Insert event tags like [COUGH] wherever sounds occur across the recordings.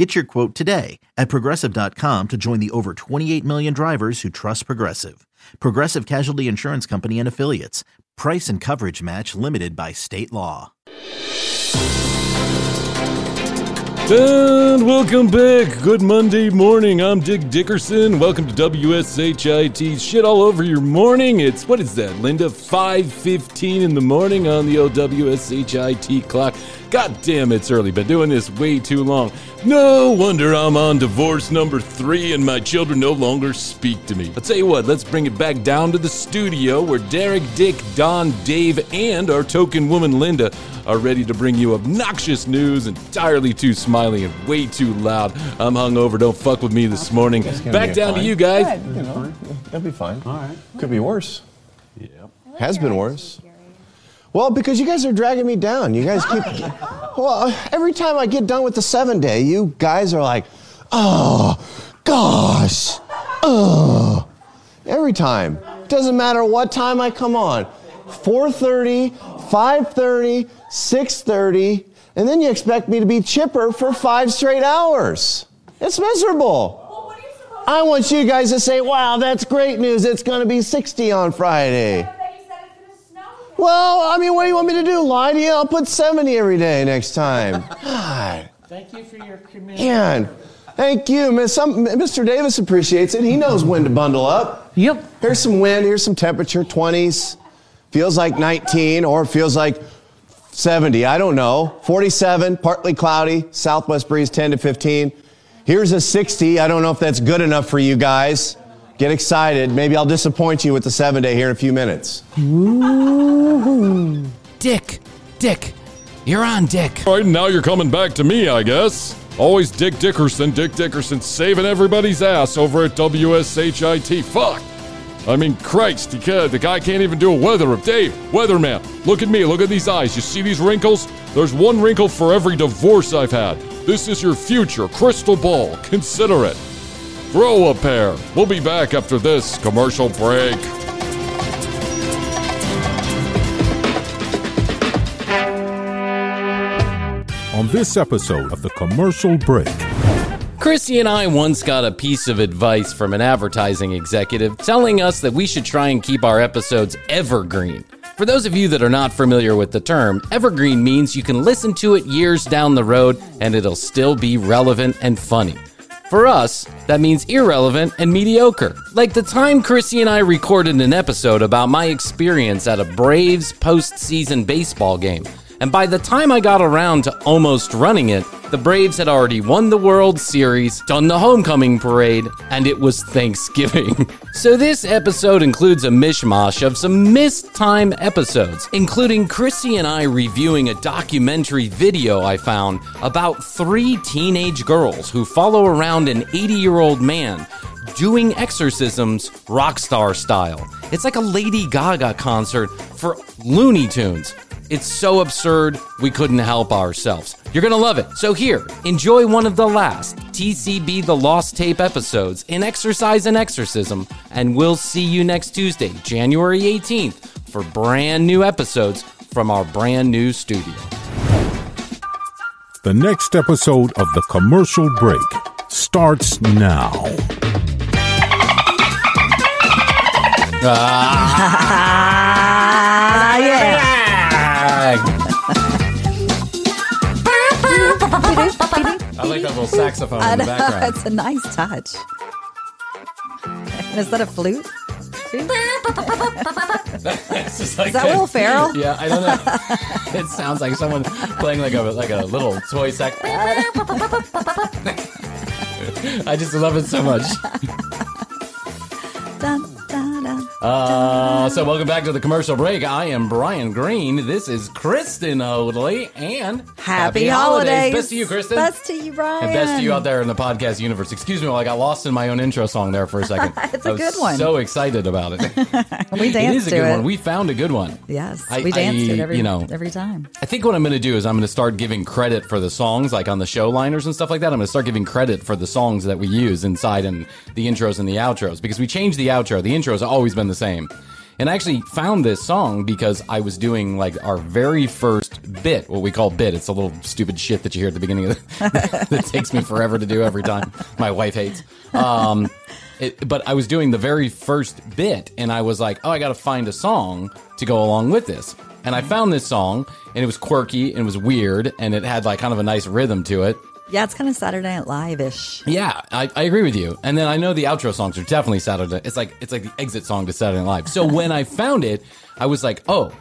Get your quote today at progressive.com to join the over 28 million drivers who trust Progressive. Progressive Casualty Insurance Company and Affiliates. Price and coverage match limited by state law. And welcome back. Good Monday morning. I'm Dick Dickerson. Welcome to WSHIT. Shit all over your morning. It's what is that, Linda? 5:15 in the morning on the old WSHIT clock. God damn, it's early. Been doing this way too long. No wonder I'm on divorce number three and my children no longer speak to me. I'll tell you what, let's bring it back down to the studio where Derek, Dick, Don, Dave, and our token woman Linda are ready to bring you obnoxious news, entirely too smiley and way too loud. I'm hungover. Don't fuck with me this morning. Back be down to you guys. You know, that'll be fine. All right. Could be worse. Yeah. Has been worse. Well, because you guys are dragging me down. You guys keep. Well, every time I get done with the seven day, you guys are like, oh, gosh, oh. Every time. Doesn't matter what time I come on. 4:30, 5:30, 6:30, and then you expect me to be chipper for five straight hours. It's miserable. I want you guys to say, wow, that's great news. It's going to be 60 on Friday. Well, I mean, what do you want me to do? Lie to you? I'll put 70 every day next time. [LAUGHS] God. Thank you for your commitment. Man, thank you. Miss- some- Mr. Davis appreciates it. He knows when to bundle up. Yep. Here's some wind, here's some temperature 20s. Feels like 19 or feels like 70. I don't know. 47, partly cloudy, southwest breeze 10 to 15. Here's a 60. I don't know if that's good enough for you guys. Get excited. Maybe I'll disappoint you with the seven day here in a few minutes. Ooh. Dick, Dick, you're on, Dick. All right, now you're coming back to me, I guess. Always Dick Dickerson. Dick Dickerson saving everybody's ass over at WSHIT. Fuck. I mean, Christ, he can't, the guy can't even do a weather. Dave, weatherman, look at me. Look at these eyes. You see these wrinkles? There's one wrinkle for every divorce I've had. This is your future crystal ball. Consider it. Grow a pair. We'll be back after this commercial break. on this episode of The Commercial Break. Krissy and I once got a piece of advice from an advertising executive telling us that we should try and keep our episodes evergreen. For those of you that are not familiar with the term, evergreen means you can listen to it years down the road and it'll still be relevant and funny. For us, that means irrelevant and mediocre. Like the time Krissy and I recorded an episode about my experience at a Braves postseason baseball game. And by the time I got around to almost running it, the Braves had already won the World Series, done the homecoming parade, and it was Thanksgiving. [LAUGHS] so this episode includes a mishmash of some missed time episodes, including Krissy and I reviewing a documentary video I found about three teenage girls who follow around an 80 year old man doing exorcisms rock star style. It's like a Lady Gaga concert for Looney Tunes. It's so absurd, we couldn't help ourselves. You're gonna love it. So, here, enjoy one of the last TCB The Lost Tape episodes in Exercise Your Exorcism, and we'll see you next Tuesday, January 18th, for brand new episodes from our brand new studio. The next episode of The Commercial Break starts now. [LAUGHS] Ah, yeah. Like that little saxophone I know, it's a nice touch. Is that a flute? It's just like Is that Will Ferrell? [LAUGHS] Yeah, I don't know. it sounds like someone playing like a like a little toy sax. [LAUGHS] I just love it so much. [LAUGHS] Uh, so welcome back to the commercial break. I am Bryan Green. This is Kristen Hoadley and Happy, holidays. Best to you, Kristen. Best to you, Bryan. and best to you out there in the podcast universe. Excuse me while I got lost in my own intro song there for a second. [LAUGHS] It's a good one. So excited about it. [LAUGHS] We danced is a to good it. one. We found a good one. yes, I- we danced I- it every you know, every time. I think what I'm going to do is I'm going to start giving credit for the songs, like on the show liners and stuff like that. I'm going to start giving credit for the songs that we use inside and the intros and the outros because we changed the outro. The intro's always been the same. And I actually found this song because I was doing like our very first bit, what we call bit. It's a little stupid shit that you hear at the beginning of the, [LAUGHS] that takes me forever to do every time. My wife hates. Um, it, but I was doing the very first bit, and I was like, "Oh, I got to find a song to go along with this." And I found this song, and it was quirky and it was weird, and it had like kind of a nice rhythm to it. Yeah, it's kind of Saturday Night Live ish. Yeah, I, I agree with you. And then I know the outro songs are definitely Saturday. It's like it's like the exit song to Saturday Night Live. So [LAUGHS] when I found it, I was like, oh,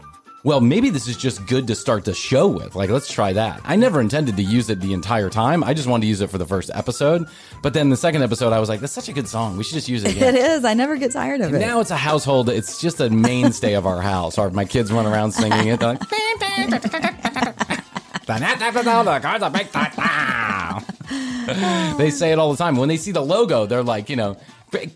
well, maybe this is just good to start the show with. Like, let's try that. I never intended to use it the entire time. I just wanted to use it for the first episode. But then the second episode, I was like, that's such a good song. We should just use it again. [LAUGHS] It is. I never get tired of it. Now it's a household. It's just a mainstay of our house. Our, my kids run around singing it. They're like, [LAUGHS] they say it all the time. When they see the logo, they're like, you know,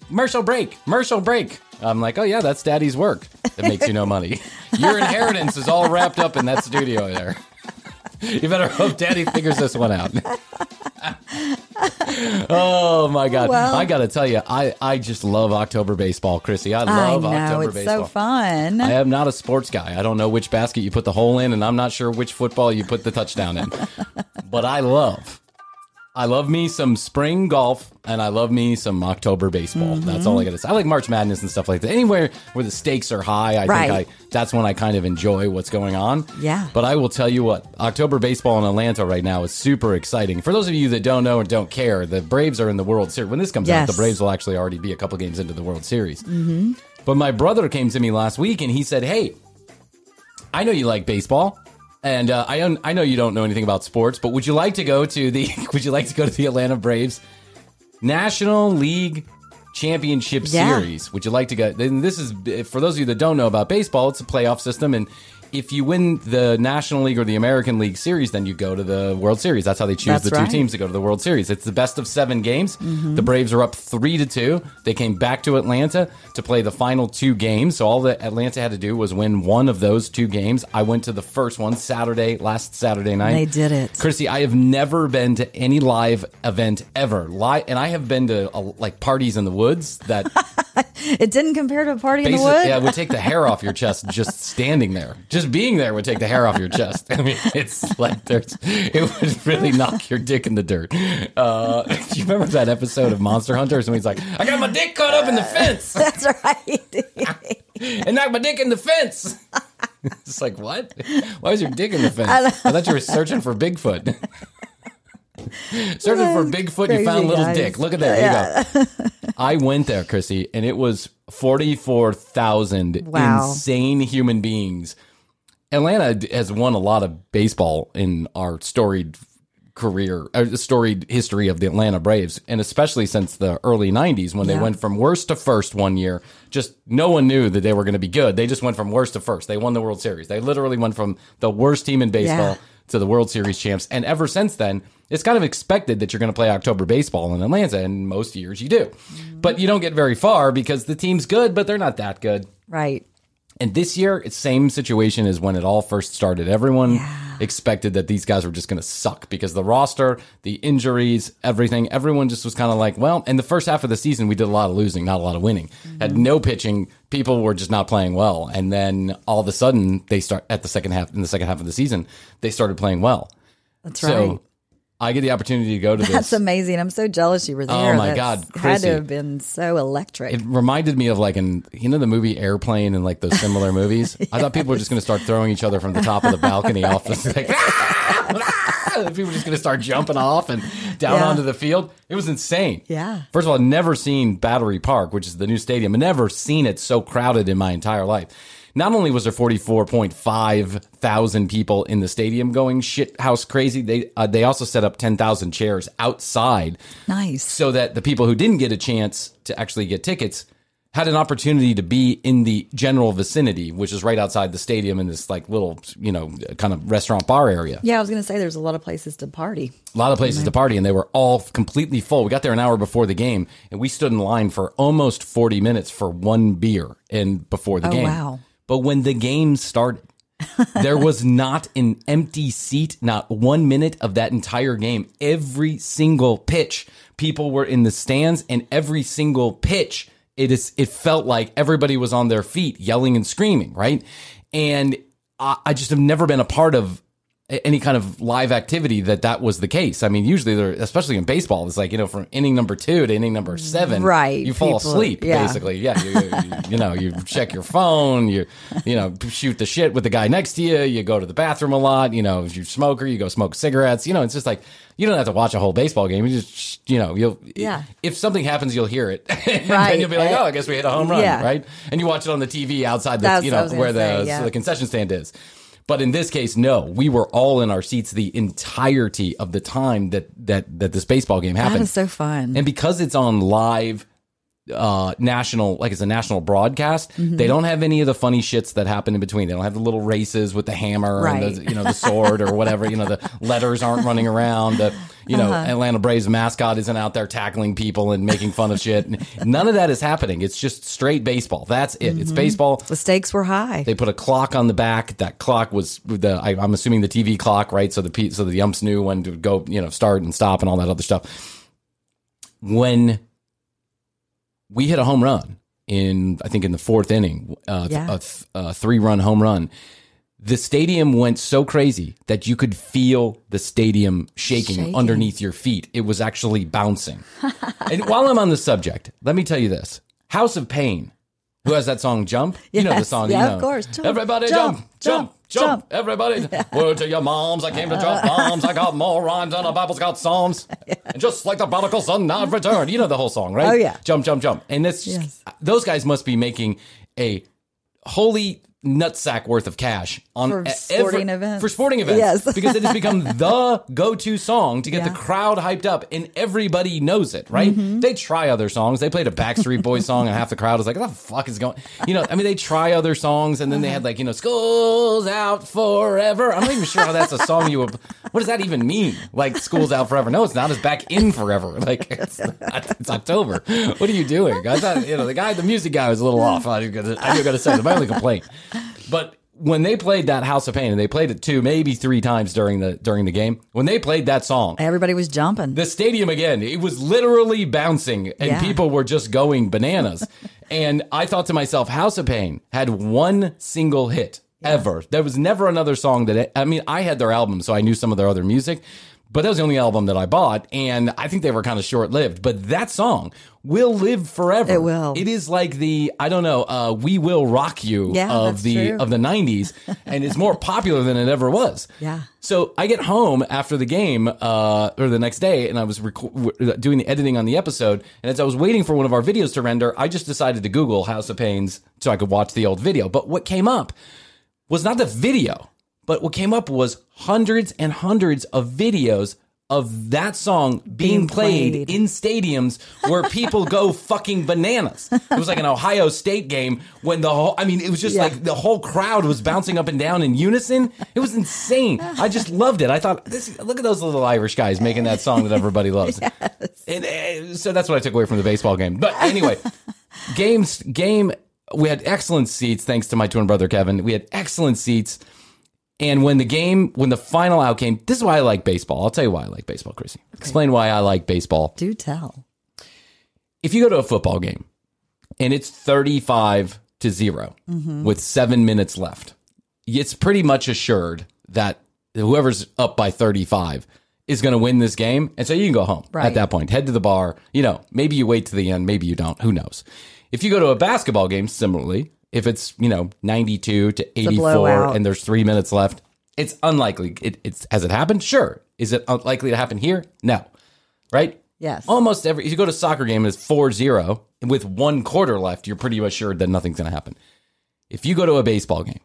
commercial break, commercial break. I'm like, oh yeah, that's daddy's work. It makes you no money. [LAUGHS] Your inheritance is all wrapped up in that studio there. You better hope daddy figures this one out. [LAUGHS] oh my god. Well- I gotta tell you, I, I just love October baseball, Krissy. I I love know October it's baseball. so fun. I am not a sports guy. I don't know which basket you put the hole in, and I'm not sure which football you put the touchdown in. [LAUGHS] but I love, I love me some spring golf, and I love me some October baseball. Mm-hmm. That's all I got to say. I like March Madness and stuff like that. Anywhere where the stakes are high, I Right. think I that's when I kind of enjoy what's going on. Yeah. But I will tell you what, October baseball in Atlanta right now is super exciting. For those of you that don't know and don't care, the Braves are in the World Series. When this comes out, the Braves will actually already be a couple games into the World Series. Mm-hmm. But my brother came to me last week and he said, "Hey, I know you like baseball." And uh, I un- I know you don't know anything about sports, but would you like to go to the [LAUGHS] Would you like to go to the Atlanta Braves National League Championship Yeah. Series? Would you like to go? Then this is for those of you that don't know about baseball. It's a playoff system, and if you win the National League or the American League Series, then you go to the World Series. That's how they choose That's the two right. teams to go to the World Series. It's the best of seven games. Mm-hmm. The Braves are up three to two. They came back to Atlanta to play the final two games. So all that Atlanta had to do was win one of those two games. I went to the first one Saturday, last Saturday night. They did it. Krissy, I have never been to any live event ever. Live, and I have been to uh, like parties in the woods that [LAUGHS] [LAUGHS] It didn't compare to a party in the woods. yeah, it would take the hair off your chest just standing there. Just being there would take the hair off your chest. I mean, it's like there's, it would really knock your dick in the dirt. Uh, [LAUGHS] do you remember that episode of Monster Hunters when he's like, I got my dick caught up in the fence [LAUGHS] That's right. and knocked my dick in the fence. It's like, what? Why was your dick in the fence? I thought you were searching for Bigfoot. Searching for Bigfoot, you found little guys. dick. Look at that. there. You go. I went there, Krissy, and it was 44,000 Wow. insane human beings. Atlanta has won a lot of baseball in our storied career, uh, storied history of the Atlanta Braves, and especially since the early 90s when they went from worst to first one year. Just no one knew that they were going to be good. They just went from worst to first. They won the World Series. They literally went from the worst team in baseball Yeah. to the World Series champs. And ever since then, it's kind of expected that you're going to play October baseball in Atlanta, and most years you do. But you don't get very far because the team's good, but they're not that good. right. And this year, it's same situation as when it all first started. Everyone expected that these guys were just going to suck because the roster, the injuries, everything, everyone just was kind of like, well, in the first half of the season, we did a lot of losing, not a lot of winning. Mm-hmm. Had no pitching. People were just not playing well. And then all of a sudden, they start at the second half, in the second half of the season, they started playing well. That's So right. I get the opportunity to go to [LAUGHS] That's this. That's amazing. I'm so jealous you were oh, there. Oh, my That's God, had to have been so electric. It reminded me of like an you know the movie Airplane and like those similar [LAUGHS] movies. I thought people were just going to start throwing each other from the top of the balcony [LAUGHS] off the like, people were just going to start jumping off and down Yeah. onto the field. It was insane. Yeah. First of all, I'd never seen Battery Park, which is the new stadium. I'd never seen it so crowded in my entire life. Not only was there 44.5 thousand people in the stadium going shit house crazy, they uh, they also set up 10,000 chairs outside nice. so that the people who didn't get a chance to actually get tickets had an opportunity to be in the general vicinity, which is right outside the stadium in this like little, you know, kind of restaurant bar area. Yeah, I was going to say there's a lot of places to party. A lot of places to party, and they were all completely full. We got there an hour before the game, and we stood in line for almost 40 minutes for one beer and before the Oh, game. wow. But when the game started, there was [LAUGHS] not an empty seat, not one minute of that entire game. Every single pitch, people were in the stands, and every single pitch, it is. It felt like everybody was on their feet, yelling and screaming, right? And I, I just have never been a part of any kind of live activity that that was the case. I mean, usually they're, especially in baseball, it's like, you know, from inning number two to inning number seven, Right, You fall people- asleep, yeah. basically. Yeah. You, you, you know, you check your phone, you, you know, shoot the shit with the guy next to you. You go to the bathroom a lot. You know, if you're a smoker, you go smoke cigarettes. You know, it's just like, you don't have to watch a whole baseball game. You just, you know, you'll, Yeah. if something happens, you'll hear it. [LAUGHS] and Right. you'll be like, oh, I guess we hit a home run, Yeah. right? And you watch it on the TV outside the, That's you know, where the, say, yeah. so the concession stand is. But in this case, no, we were all in our seats the entirety of the time that that that this baseball game happened. That is so fun. And because it's on live uh national like it's a national broadcast Mm-hmm. they don't have any of the funny shits that happen in between they don't have the little races with the hammer and the you know the sword or whatever you know the [LAUGHS] letters aren't running around the you know Uh-huh. atlanta braves mascot isn't out there tackling people and making fun of shit [LAUGHS] none of that is happening it's just straight baseball that's it Mm-hmm. it's baseball the stakes were high. they put a clock on the back. That clock was the I, I'm assuming the TV clock, right? So the so the umps knew when to go, you know, start and stop and all that other stuff. When we hit a home run in, I think in the fourth inning, uh, Yeah. a, th- a three run home run. The stadium went so crazy that you could feel the stadium shaking, Shaking. underneath your feet. It was actually bouncing. [LAUGHS] and while I'm on the subject, let me tell you this: House of Pain. Who has that song? Jump. You know the song. Yeah, you of course. Jump, Everybody jump, jump, jump, jump, jump. jump. Everybody. [LAUGHS] Word to your moms, I came to drop [LAUGHS] bombs. I got more rhymes than a Bible's got psalms. And [LAUGHS] just like the prodigal son, I've returned. You know the whole song, right? Oh, yeah. Jump, jump, jump. And this, Yes. those guys must be making a holy nutsack worth of cash on For sporting events. For sporting events. Yes. [LAUGHS] because it has become [LAUGHS] the go-to song to get Yeah. the crowd hyped up and everybody knows it, right? Mm-hmm. They try other songs. They played a Backstreet Boys song and half the crowd was like, what the fuck is going You know, I mean, they try other songs and then they had like, you know, school's out forever. I'm not even sure how that's a song you would, what does that even mean? Like school's out forever. No, it's not. It's back in forever. Like [LAUGHS] it's, not, it's October. What are you doing? I thought, you know, the guy, the music guy was a little off. I was gonna, I was gonna say, that's my only complaint. But when they played that House of Pain, and they played it two, maybe three times during the during the game, when they played that song, Everybody was jumping. the stadium again, it was literally bouncing, and Yeah. people were just going bananas. and I thought to myself, House of Pain had one single hit ever. There was never another song that I mean, I had their album, so I knew some of their other music. But that was the only album that I bought, and I think they were kind of short lived. But that song will live forever. It will. It is like the I don't know, uh, "We Will Rock You" Yeah, of the true. of the '90s, [LAUGHS] and it's more popular than it ever was. Yeah. So I get home after the game, uh, or the next day, and I was w- doing the editing on the episode. And as I was waiting for one of our videos to render, I just decided to Google House of Pains so I could watch the old video. But what came up was not the video, but what came up was hundreds and hundreds of videos of that song being, Being played, played. in stadiums where people go [LAUGHS] fucking bananas. It was like an Ohio State game when the whole, I mean, it was just Yeah. like the whole crowd was bouncing up and down in unison. It was insane. I just loved it. I thought, this, look at those little Irish guys making that song that everybody loves. [LAUGHS] And, uh, so that's what I took away from the baseball game. But anyway, games, game, we had excellent seats thanks to my twin brother Kevin. We had excellent seats. And when the game, when the final out came, this is why I like baseball. I'll tell you why I like baseball, Krissy. Explain why I like baseball Do tell. if you go to a football game and it's 35 to 0 mm-hmm. with seven minutes left, it's pretty much assured that whoever's up by 35 is going to win this game. And so you can go home at that point, head to the bar. You know, maybe you wait to the end, maybe you don't. Who knows? If you go to a basketball game, similarly, if it's, you know, 92 to 84 and there's three minutes left, it's unlikely. It, it's Has it happened? Sure. Is it unlikely to happen here? No. Right? Yes. Almost every, if you go to a soccer game, it's 4 0, with one quarter left, you're pretty assured that nothing's going to happen. If you go to a baseball game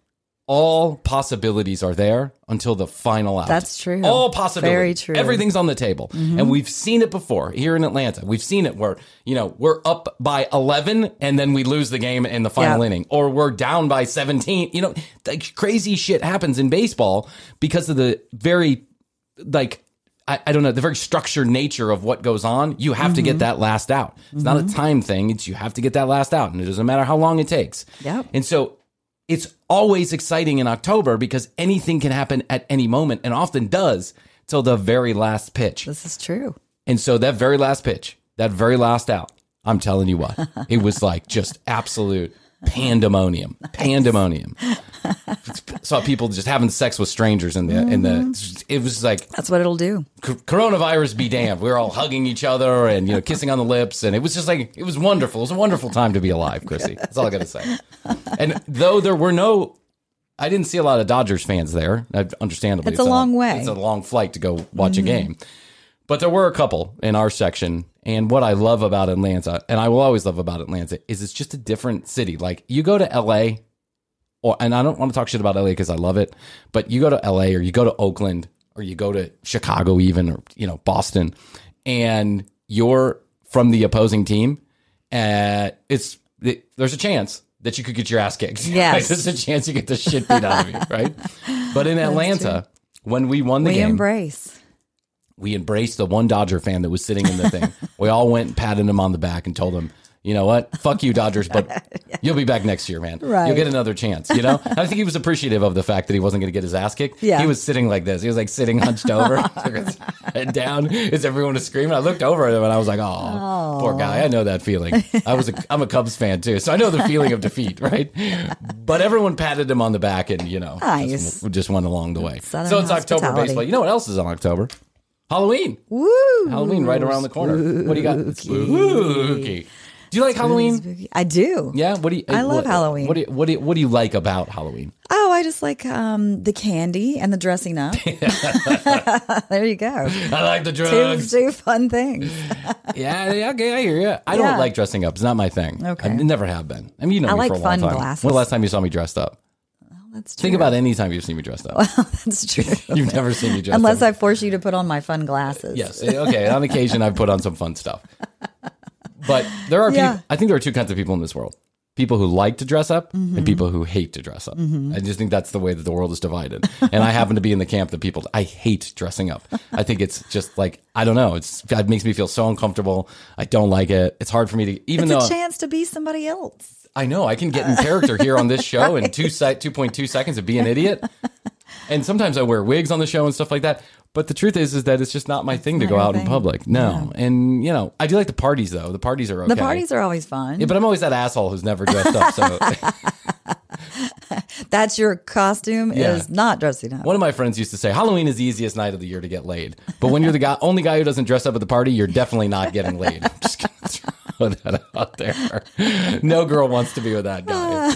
all possibilities are there until the final out. That's true. All possibilities. Very true. Mm-hmm. Everything's on the table. And we've seen it before here in Atlanta. We've seen it where, you know, we're up by 11 and then we lose the game in the final Yeah. inning or we're down by 17. You know, like crazy shit happens in baseball because of the very like I, I don't know the very structured nature of what goes on. You have to Mm-hmm. get that last out. It's not a time thing. It's you have to get that last out, and it doesn't matter how long it takes. Yeah. And so it's always exciting in October because anything can happen at any moment, and often does till the very last pitch. This is true. And so that very last pitch, that very last out, I'm telling you what, [LAUGHS] it was like just absolute [LAUGHS] pandemonium, pandemonium. Saw people just having sex with strangers in the in the. Mm-hmm. It was like That's what it'll do. c- coronavirus be damned. We were all hugging each other and you know kissing on the lips, and it was just like it was wonderful. It was a wonderful time to be alive, Krissy. [LAUGHS] That's all I got to say. And though there were no. I didn't see a lot of Dodgers fans there. Understandably, It's a long way. It's a long flight to go watch a mm-hmm. game. But there were a couple in our section. And what I love about Atlanta, and I will always love about Atlanta, is it's just a different city. Like you go to LA, or and I don't want to talk shit about LA because I love it, but you go to LA or you go to Oakland or you go to Chicago even or you know Boston, and you're from the opposing team, uh, it's it, there's a chance that you could get your ass kicked. [LAUGHS] Yes. Right? there's a chance you get the shit beat out of you, right? [LAUGHS] But in Atlanta, when we won the game We game, embrace. We embraced the one Dodger fan that was sitting in the thing. [LAUGHS] we all went and patted him on the back and told him, you know what? Fuck you, Dodgers, but [LAUGHS] you'll be back next year, man. Right. You'll get another chance, you know? I think he was appreciative of the fact that he wasn't going to get his ass kicked. Yeah. He was sitting like this. He was like sitting hunched over, [LAUGHS] head down as everyone was screaming. I looked over at him and I was like, oh, poor guy. I know that feeling. I was a, I'm a Cubs fan too, so I know the feeling of defeat, right? But everyone patted him on the back and, you know, Nice. just, just went along the way. Southern so it's October baseball. You know what else is on October? Halloween. Woo! Halloween right around the corner. What do you got? Spooky. Do you like Halloween? I do. Yeah. What do you? I love what- Halloween. What do you, what do you, what do you like about Halloween? Oh, I just like um, the candy and the dressing up. [LAUGHS] [LAUGHS] there you go. I like the Two, drugs. two fun things. [LAUGHS] yeah, yeah, okay, I hear you. I Yeah. don't like dressing up. It's not my thing. Okay. I never have been. I mean, you know I me like for a long fun time. glasses. When the last time you saw me dressed up? That's true. Think about any time you've seen me dressed up. Well, [LAUGHS] that's true. [LAUGHS] You've never seen me dressed Unless up. Unless I force you to put on my fun glasses. Yes. Okay. On occasion, I've put on some fun stuff. But there are Yeah. people, I think there are two kinds of people in this world people who like to dress up Mm-hmm. and people who hate to dress up. I just think that's the way that the world is divided. and I happen to be in the camp that people, I hate dressing up. I think it's just like, I don't know. It's, it makes me feel so uncomfortable. I don't like it. It's hard for me to, even It's though a chance to be somebody else. I know I can get in character here on this show in two se- 2.2 seconds and be an idiot. And sometimes I wear wigs on the show and stuff like that. But the truth is, is that it's just not my thing to go out in public. No. And, you know, I do like the parties though. The parties are okay. The parties are always fun. Yeah, but I'm always that asshole who's never dressed up. So [LAUGHS] That's your costume Yeah. is not dressing up. one of my friends used to say Halloween is the easiest night of the year to get laid. But when you're the guy, only guy who doesn't dress up at the party, you're definitely not getting laid. [LAUGHS] [LAUGHS] I'm just gonna throw that out there. No girl wants to be with that guy.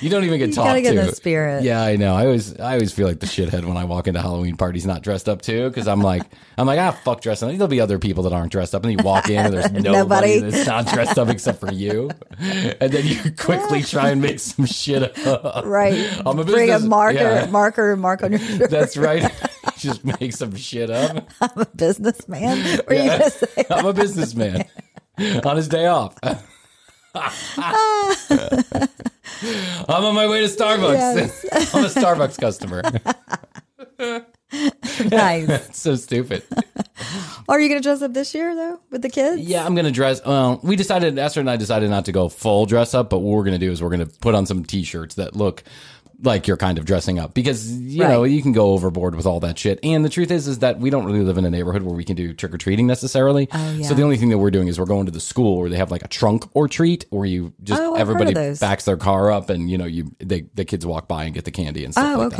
You don't even get You talked get to. the spirit. Yeah, I know. I always, I always feel like the shithead when I walk into Halloween parties not dressed up too, because I'm like, I'm like, ah, fuck dressing. up. There'll be other people that aren't dressed up, and you walk in and there's [LAUGHS] nobody, Nobody. that's not dressed up except for you, and then you [LAUGHS] quickly try and make some shit up. Right. I'm a Bring a marker, yeah. marker, and mark on your shirt. That's right. [LAUGHS] Just make some shit up. I'm a businessman. Yeah. say I'm a businessman [LAUGHS] on his day off. [LAUGHS] I'm on my way to Starbucks. Yes. [LAUGHS] I'm a Starbucks customer. nice? So stupid. Are you gonna dress up this year though with the kids? Yeah, I'm gonna dress. Well, we decided Esther and I decided not to go full dress up, but what we're gonna do is we're gonna put on some t-shirts that look like you're kind of dressing up because you know you can go overboard with all that shit. And the truth is, is that we don't really live in a neighborhood where we can do trick or treating necessarily. Oh, yeah. So the only thing that we're doing is we're going to the school where they have like a trunk or treat where you just Oh, everybody backs their car up and you know you they the kids walk by and get the candy and stuff. Oh, like that.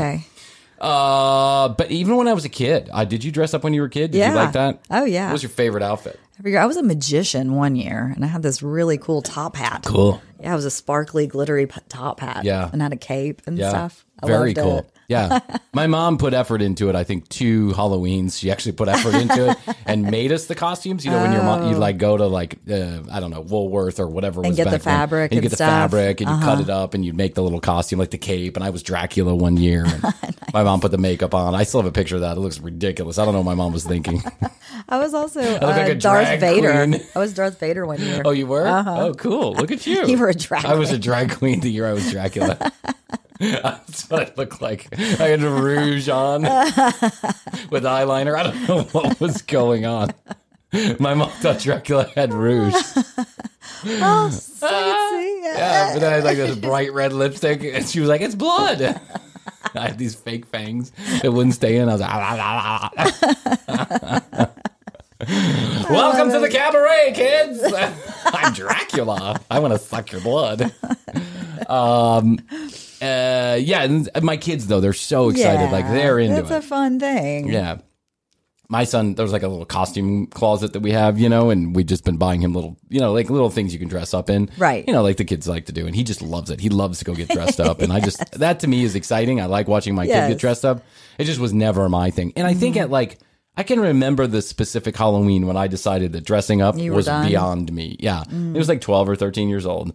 Uh, but even when I was a kid, uh, did you dress up when you were a kid? Did Yeah. you like that? Oh, yeah. What was your favorite outfit? Every year, I was a magician one year, and I had this really cool top hat. Cool. Yeah, it was a sparkly, glittery top hat. Yeah. and had a cape and Yeah. stuff. Very cool. it. Yeah. [LAUGHS] My mom put effort into it. I think two Halloweens. She actually put effort into it and [LAUGHS] made us the costumes. You know, when your mom, you like go to like, uh, I don't know, Woolworth or whatever was get the back then. fabric And you and get the stuff. Uh-huh. fabric and you cut it up and you'd make the little costume like the cape. And I was Dracula one year. And [LAUGHS] My mom put the makeup on. I still have a picture of that. It looks ridiculous. I don't know what my mom was thinking. I was also look uh, like a Darth Vader. queen. I was Darth Vader one year. Oh, you were? Oh, cool. Look at you. Uh-huh. You were a drag I was a drag queen the year I was Dracula. [LAUGHS] That's what I looked like. I had rouge on [LAUGHS] with eyeliner. I don't know what was going on. My mom thought Dracula had rouge. [LAUGHS] oh, so see, Yeah, but then I had like this bright red lipstick, and she was like, "It's blood." I had these fake fangs that wouldn't stay in. I was like, "Ah, ah, ah, ah." "Welcome to the cabaret, kids." I'm Dracula. I want to suck your blood. Um, uh, yeah, and my kids though they're so excited, like they're into It's it. a fun thing. Yeah. My son, there's like a little costume closet that we have, you know, and we've just been buying him little, you know, like little things you can dress up in. Right. You know, like the kids like to do. And he just loves it. He loves to go get dressed up. And I [LAUGHS] just, that to me is exciting. I like watching my kid get dressed up. It just was never my thing. And I think Mm-hmm. at like, I can remember the specific Halloween when I decided that dressing up You were was done? Beyond me. Yeah. It was like 12 or 13 years old.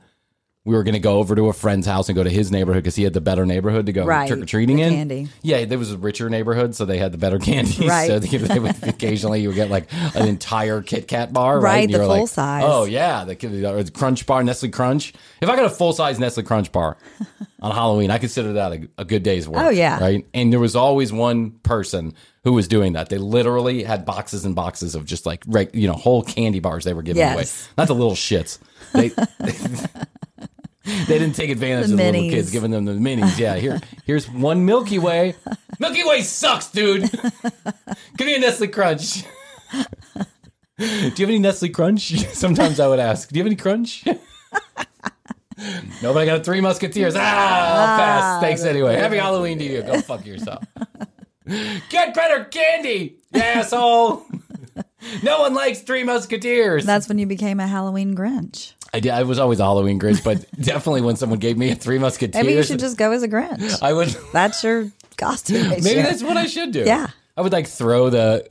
We were going to go over to a friend's house and go to his neighborhood because he had the better neighborhood to go Right, trick or treating in. candy. Yeah, there was a richer neighborhood, so they had the better candy. [LAUGHS] Right. So they, they would, occasionally you would get like an entire Kit Kat bar, right? Right, the were like, full size. Oh yeah, the, the Crunch bar, Nestle Crunch. If I got a full size Nestle Crunch bar [LAUGHS] on Halloween, I consider that a, a good day's work. Oh, yeah. right. And there was always one person who was doing that. They literally had boxes and boxes of just like you know whole candy bars they were giving away, not the little shits. They. [LAUGHS] They [LAUGHS] didn't take advantage The of the little kids, giving them the minis. Yeah, here, here's one Milky Way. [LAUGHS] Milky Way sucks, dude. [LAUGHS] Give me a Nestle Crunch. Do you have any Nestle Crunch? Sometimes I would ask, do you have any Crunch? no, but I got three Musketeers. Ah, I'll pass. Thanks anyway. Happy Halloween to you. Go fuck yourself. Get better candy, asshole. no one likes three Musketeers. That's when you became a Halloween Grinch. I did. I was always a Halloween Grinch, but [LAUGHS] definitely when someone gave me a Three Musketeers, Maybe you should just go as a Grinch. I would. [LAUGHS] That's your costume. [LAUGHS] Maybe year. that's what I should do. Yeah. I would like throw the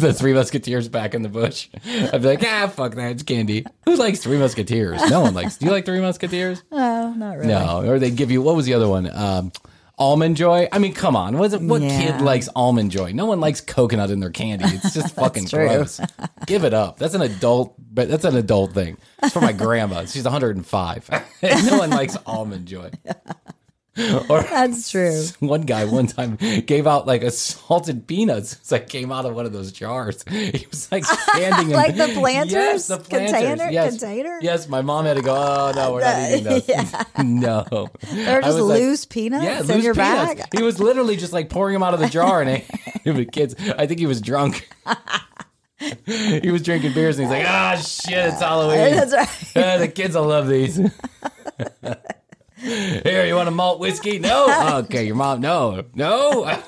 the Three Musketeers back in the bush. I'd be like, ah, fuck that, it's candy. Who likes Three Musketeers? No one likes. Do you like Three Musketeers? No, not really. No. Or they give you what was the other one? Um, almond Joy. I mean, come on. What, what Yeah. kid likes almond Joy? No one likes coconut in their candy. It's just [LAUGHS] fucking gross. Give it up. That's an adult. But that's an adult thing. It's for my grandma. She's 105. [LAUGHS] no one likes almond Joy. [LAUGHS] Or That's true. [LAUGHS] one guy one time gave out like a salted peanuts. It's like came out of one of those jars. [LAUGHS] He was like standing in Like the planters? Yes, the planters. Container? Yes. Container? Yes, my mom had to go. Oh no, we're not eating those. No, They're just was like- loose peanuts yeah, in loose your peanuts. bag. He was literally just like pouring them out of the jar and the kids. I think he was drunk. he was drinking beers and he's like, ah, shit, it's Halloween. That's right. The kids will love these. Here, you want a malt whiskey? No. [LAUGHS] Okay, your mom. No, no.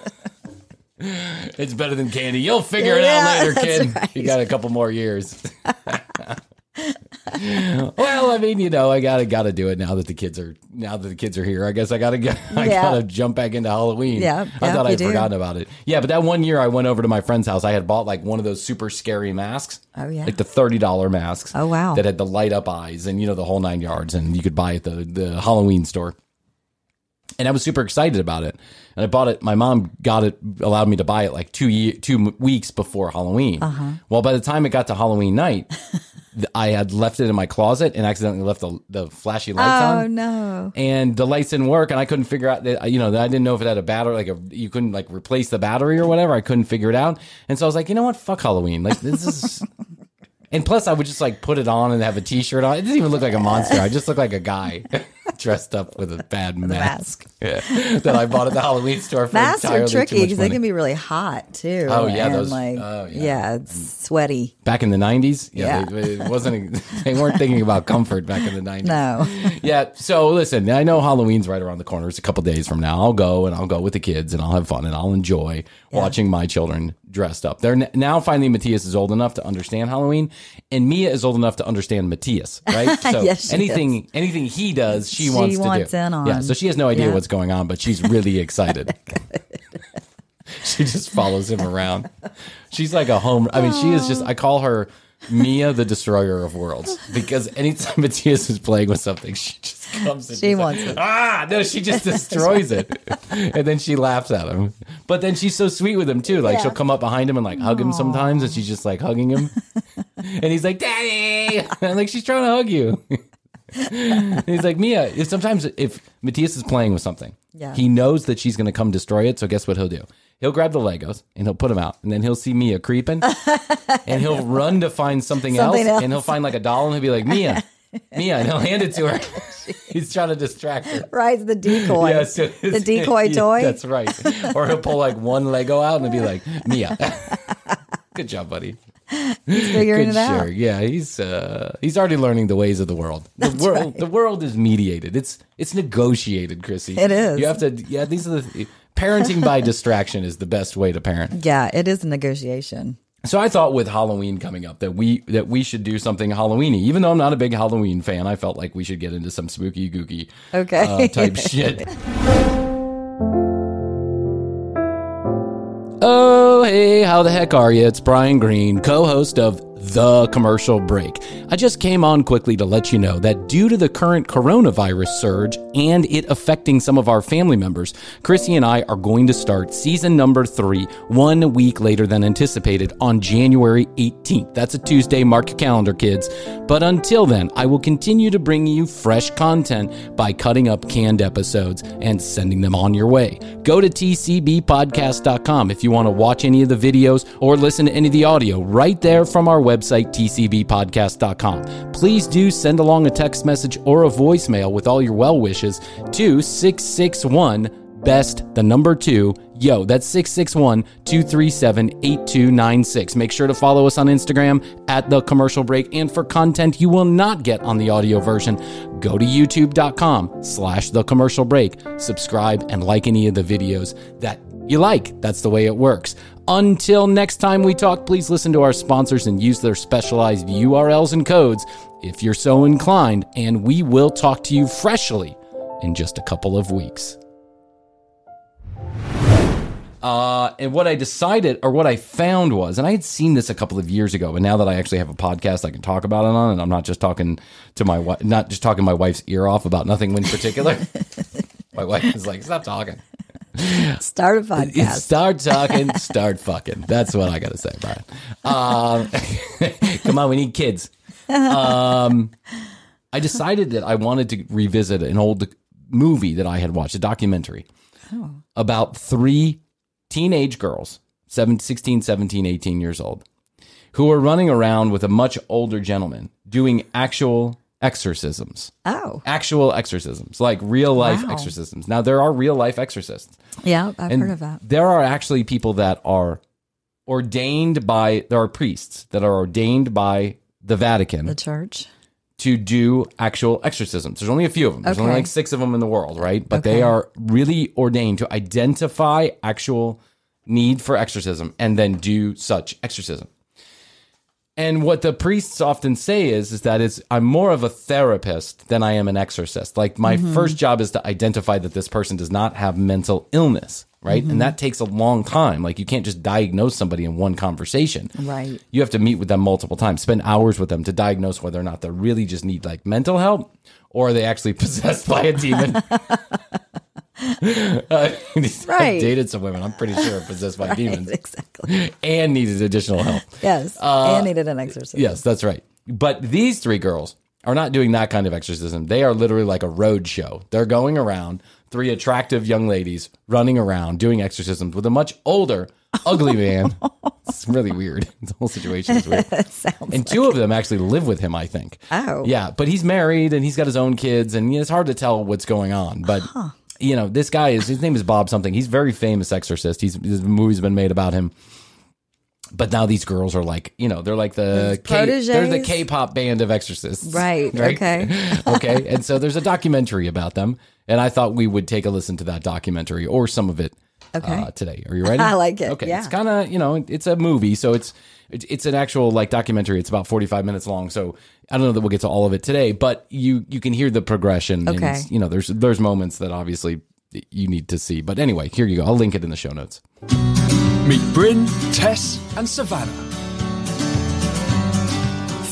[LAUGHS] it's better than candy. You'll figure it Yeah, out later, kid. right. You got a couple more years. [LAUGHS] [LAUGHS] well, I mean, you know, I gotta gotta do it now that the kids are now that the kids are here. I guess I gotta go, [LAUGHS] I Yeah. gotta jump back into Halloween. Yeah, I yeah, thought I'd do. forgotten about it. Yeah, but that one year I went over to my friend's house. I had bought like one of those super scary masks. Oh, yeah. like the thirty dollar masks. Oh, wow. that had the light up eyes and you know the whole nine yards, and you could buy it at the the Halloween store. And I was super excited about it. And I bought it. My mom got it, allowed me to buy it like two ye- two weeks before Halloween. Uh-huh. Well, by the time it got to Halloween night, [LAUGHS] I had left it in my closet and accidentally left the, the flashy lights Oh on. Oh no. and the lights didn't work and i couldn't figure out that you know i didn't know if it had a battery like a you couldn't like replace the battery or whatever. I couldn't figure it out. And so i was like you know what? Fuck halloween. Like this is [LAUGHS] and plus i would just like put it on and have a t-shirt on. It didn't even look like a monster. I just looked like a guy [LAUGHS] dressed up with a bad mask, [LAUGHS] Yeah. that i bought at the halloween store for Masks are tricky because they can be really hot too. Oh, yeah, and those- like oh, yeah. yeah. it's mm. sweaty. back in the 90s yeah, Yeah. They, it wasn't [LAUGHS] they weren't thinking about comfort back in the 90s No. [LAUGHS] yeah. So listen, I know Halloween's right around the corner. It's a couple days from now. I'll go and I'll go with the kids and I'll have fun and I'll enjoy watching my children dressed up. They're n- now finally Matthias is old enough to understand Halloween, and Mia is old enough to understand Matthias. Right. [LAUGHS] So Yes, anything anything he does, she, She wants to wants do. in on. Yeah. So she has no idea Yeah. what's going on, but she's really [LAUGHS] excited. [LAUGHS] she just follows him around. She's like a home. I mean, she is just. I call her Mia, the destroyer of worlds, because anytime Matthias is playing with something, she just comes. And She wants like, it. Ah, no, she just destroys it, and then she laughs at him. But then she's so sweet with him too. Like Yeah. she'll come up behind him and like hug him sometimes, and she's just like hugging him, [LAUGHS] and he's like, "Daddy," [LAUGHS] and like she's trying to hug you. [LAUGHS] And he's like, Mia, if sometimes if Matthias is playing with something, Yeah. he knows that she's going to come destroy it. So guess what he'll do? He'll grab the Legos and he'll put them out, and then he'll see Mia creeping, and he'll [LAUGHS] run to find something, Something else, else. and he'll find like a doll, and he'll be like, Mia, [LAUGHS] Mia, and he'll hand it to her. [LAUGHS] He's trying to distract her. Right, the decoy. Yeah, so the decoy yeah, toy. That's right. Or he'll pull like one Lego out and he'll be like, Mia. Good job, buddy. Figuring Good it out. sure. Yeah, he's uh, he's already learning the ways of the world. The world the world is mediated. It's it's negotiated, Krissy. It is. You have to yeah, these are the parenting by [LAUGHS] distraction is the best way to parent. Yeah, it is a negotiation. So I thought with Halloween coming up that we that we should do something Halloweeny. Even though I'm not a big Halloween fan, I felt like we should get into some spooky gooky Okay. uh, type shit. [LAUGHS] hey, how the heck are you? It's Bryan Green, co host of The Commercial Break. I just came on quickly to let you know that due to the current coronavirus surge and it affecting some of our family members, Krissy and I are going to start season number three one week later than anticipated on January 18th. That's a Tuesday. Mark your calendar, kids. But until then, I will continue to bring you fresh content by cutting up canned episodes and sending them on your way. Go to tcbpodcast.com if you want to watch any of the videos or listen to any of the audio right there from our website, tcbpodcast.com. Please do send along a text message or a voicemail with all your well wishes to 661 best the number two. Yo that's 661-237-8296 make sure to follow us on instagram at the commercial break. And for content you will not get on the audio version go to youtube.com slash the commercial break. Subscribe and like any of the videos that you like. That's the way it works until next time we talk please listen to our sponsors and use their specialized urls and codes if you're so inclined and we will talk to you freshly in just a couple of weeks uh, and what I decided, or what I found was, and I had seen this a couple of years ago, but now that I actually have a podcast I can talk about it on, and I'm not just talking to my wife, not just talking my wife's ear off about nothing in particular. [LAUGHS] my wife is like, stop talking. [LAUGHS] Start a podcast. Start talking, [LAUGHS] start fucking. That's what I got to say, Bryan. Um, [LAUGHS] come on, we need kids. Um, I decided that I wanted to revisit an old movie that I had watched, a documentary about three teenage girls, seven, 16, 17, 18 years old, who were running around with a much older gentleman doing actual exorcisms. oh, Actual exorcisms, like real life Wow. exorcisms. Now, there are real life exorcists. yeah, I've And heard of that. There are actually people that are ordained by, there are priests that are ordained by the Vatican The church. to do actual exorcisms. There's only a few of them. There's only like six of them in the world, right? But they are really ordained to identify actual need for exorcism and then do such exorcism. And what the priests often say is, is that it's I'm more of a therapist than I am an exorcist. Like my Mm-hmm. first job is to identify that this person does not have mental illness, right? Mm-hmm. And that takes a long time. Like you can't just diagnose somebody in one conversation. Right. You have to meet with them multiple times, spend hours with them to diagnose whether or not they really just need like mental help or are they actually [LAUGHS] possessed by a demon. [LAUGHS] [LAUGHS] uh, Right. dated some women, I'm pretty sure, possessed by [LAUGHS] demons Exactly. [LAUGHS] and needed additional help. Yes. and needed an exorcism. Yes, that's right. But these three girls are not doing that kind of exorcism. They are literally like a road show. They're going around, three attractive young ladies running around doing exorcisms with a much older, ugly man. it's really weird. The whole situation is weird. Sounds And two of them actually live with him, I think. Oh. Yeah, but he's married and he's got his own kids, and it's hard to tell what's going on. But you know, this guy is his name is Bob something. He's a very famous exorcist. He's there's movies been made about him. But now these girls are like, you know, they're like the K, they're the? K-pop band of exorcists, Right, [LAUGHS] okay. [LAUGHS] okay. And so there's a documentary about them, and I thought we would take a listen to that documentary or some of it Okay. uh, today. Are you [LAUGHS] ready? I like it, Okay, yeah. it's kind of you know, it's a movie, so it's it's it's an actual like documentary. It's about 45 minutes long, so I don't know that we'll get to all of it today, but you you can hear the progression. And Okay. it's, you know, there's there's moments that obviously you need to see. But anyway, here you go. I'll link it in the show notes. Meet Bryn, Tess, and Savannah.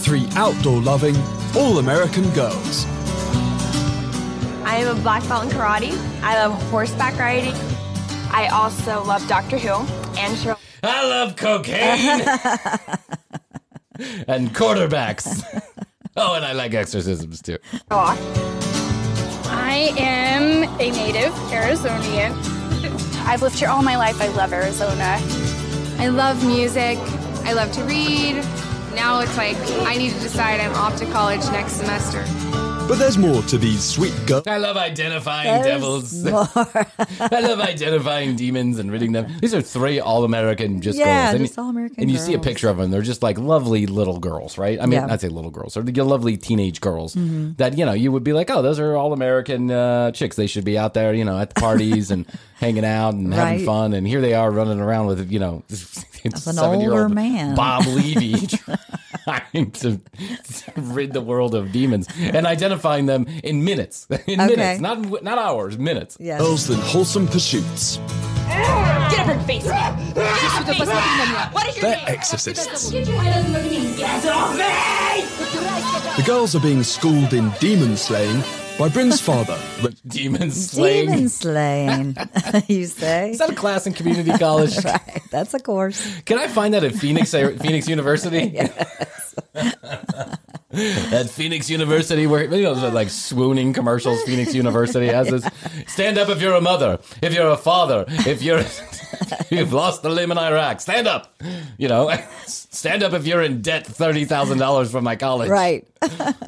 Three outdoor loving, all American girls. I am a black belt in karate. I love horseback riding. I also love Doctor Who and Sherlock. I love cocaine [LAUGHS] and quarterbacks. [LAUGHS] oh, and I like exorcisms too. I am a native Arizonian. I've lived here all my life. I love Arizona. I love music. I love to read. Now it's like I need to decide I'm off to college next semester. But there's more to these sweet girls. I love identifying devils. [LAUGHS] I love identifying demons and ridding them. These are three all-American just Yeah, girls. And, just all-American And you see a picture of them. They're just like lovely little girls, right? I mean, Yeah. I'd say little girls. Or the lovely teenage girls Mm-hmm. that, you know, you would be like, oh, those are all-American uh, chicks. They should be out there, you know, at the parties and [LAUGHS] hanging out and having fun. And here they are running around with, you know, [LAUGHS] an seven-year-old older man. Bob Levy trying to rid the world of demons and identifying them in minutes. [LAUGHS] In Okay. minutes, not not hours, minutes. Yes. Girls than wholesome pursuits. Get up and face me. Get up and face me. What is your They're name? exorcists. Get your head up and look at me. Get it off me! The girls are being schooled in demon slaying by Bryn's father. [LAUGHS] Demon slaying. Demon slaying, [LAUGHS] you say? Is that a class in community college? right. That's a course. Can I find that at Phoenix Phoenix University? [LAUGHS] at Phoenix University, where you know, like swooning commercials. Phoenix University has this. Stand up if you're a mother, if you're a father, if you're [LAUGHS] you've lost the limb in Iraq. Stand up. You know, [LAUGHS] stand up if you're in debt thirty thousand dollars from my college. Right.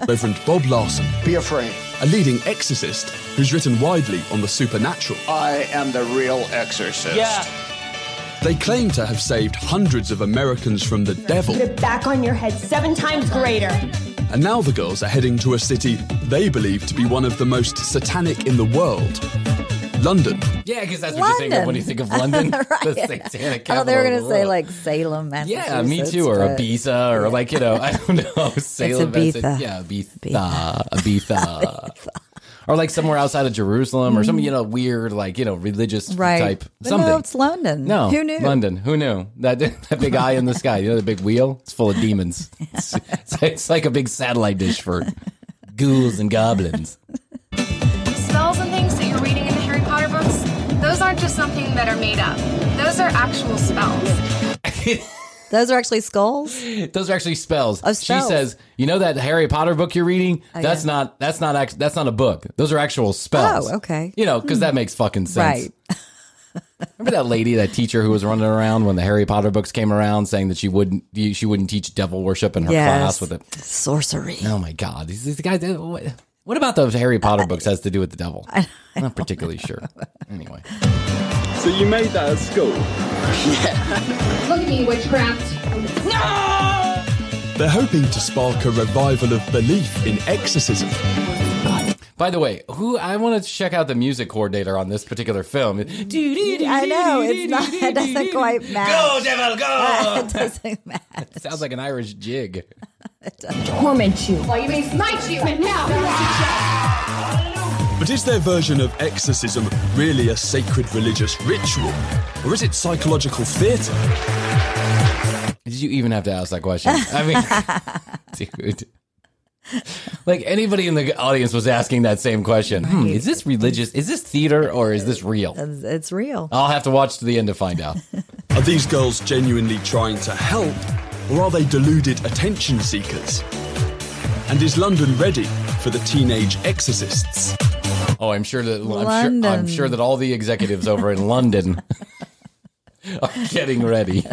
Reverend Bob Larson, Be afraid. a leading exorcist who's written widely on the supernatural. I am the real exorcist. They claim to have saved hundreds of Americans from the devil. Put it back on your head seven times greater. And now the girls are heading to a city they believe to be one of the most satanic in the world London. Yeah, because that's what you think of when you think of London, [LAUGHS] [LAUGHS] the satanic I thought capital. they were going to say like Salem, Massachusetts. Yeah, me too, or but- Ibiza, or like you know, I don't know, [LAUGHS] Salem, Ibiza. Massa- yeah, Ibiza, Ibiza, or like somewhere outside of Jerusalem, or some mm. you know weird like you know religious. Right. type But something. No, it's London. No, Who knew? London? Who knew that [LAUGHS] that big eye in the sky? You know the big wheel? It's full of demons. [LAUGHS] It's, it's, it's like a big satellite dish for ghouls and goblins. Spells and things that you're reading in the Harry Potter books, those aren't just something that are made up. Those are actual spells. [LAUGHS] Those are actually skulls. Those are actually spells. Oh, She says, "You know that Harry Potter book you're reading? Oh, that's yeah. not that's not act- that's not a book. Those are actual spells." Oh, okay. You know, because that hmm. makes fucking sense. Right. [LAUGHS] Remember that lady, that teacher who was running around when the Harry Potter books came around, saying that she wouldn't she wouldn't teach devil worship in her Yes. class with it. Sorcery. Oh my god, these, these guys. What, what about those Harry Potter books has to do with the devil? [LAUGHS] I'm not particularly sure. Anyway, So you made that at school? Yeah. Look at me, witchcraft. No! They're hoping to spark a revival of belief in exorcism. by the way, who I want to check out the music coordinator on this particular film. I know it's not. It doesn't [LAUGHS] quite match. Go devil, go! [LAUGHS] It doesn't match. It sounds like an Irish jig. [LAUGHS] Torment you. Well, you may smite you, and now. But is their version of exorcism really a sacred religious ritual? Or is it psychological theatre? Did you even have to ask that question? I mean, [LAUGHS] dude. Like anybody in the audience was asking that same question. Hmm, is this religious? Is this theater or is this real? It's, it's real. I'll have to watch to the end to find out. [LAUGHS] Are these girls genuinely trying to help? Or are they deluded attention seekers? And is London ready for the teenage exorcists? Oh, I'm sure that I'm sure, I'm sure that all the executives over in London [LAUGHS] are getting ready.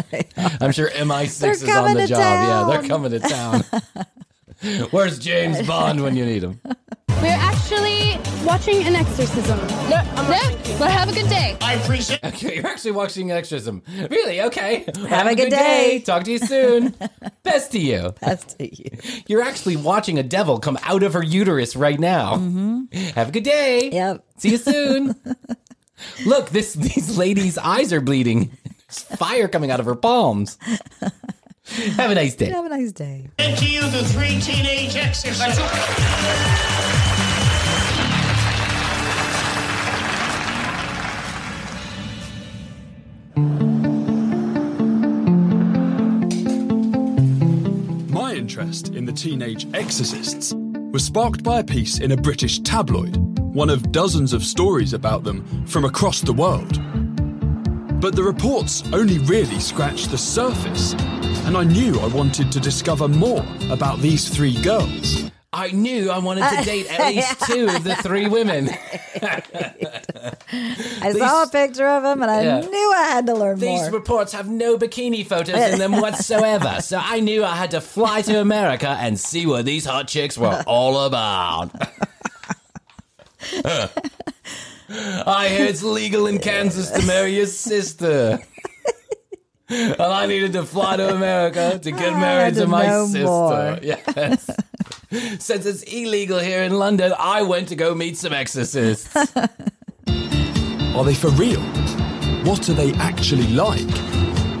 I'm sure MI6 They're is on the job. Yeah, they're coming to town. [LAUGHS] [LAUGHS] Where's James Bond when you need him? [LAUGHS] We're actually watching an exorcism. No, but have a good day. I appreciate [LAUGHS] Okay, you're actually watching an Exorcism. Really? Okay. Have, a good day. Talk to you soon. Best to you. That's to you. You're actually watching a devil come out of her uterus right now. Have a good day. Mm-hmm. Yep. See you soon. Look, this these ladies' eyes are bleeding. There's fire coming out of her palms. [LAUGHS] Have a nice day. Have a nice day. And to you, the three teenage exercises. My interest in the teenage exorcists was sparked by a piece in a British tabloid, one of dozens of stories about them from across the world. But the reports only really scratched the surface, and I knew I wanted to discover more about these three girls. I knew I wanted to [LAUGHS] date at least two of the three women. [LAUGHS] [LAUGHS] I saw a picture of him and I Yeah. knew I had to learn more. These more. reports have no bikini photos in them whatsoever, so I knew I had to fly to America and see what these hot chicks were all about. I hear it's legal in Kansas to marry your sister. And I needed to fly to America to get married to, to my sister. more. [LAUGHS] Yes. Since it's illegal here in London, I went to go meet some exorcists. Are they for real? What are they actually like?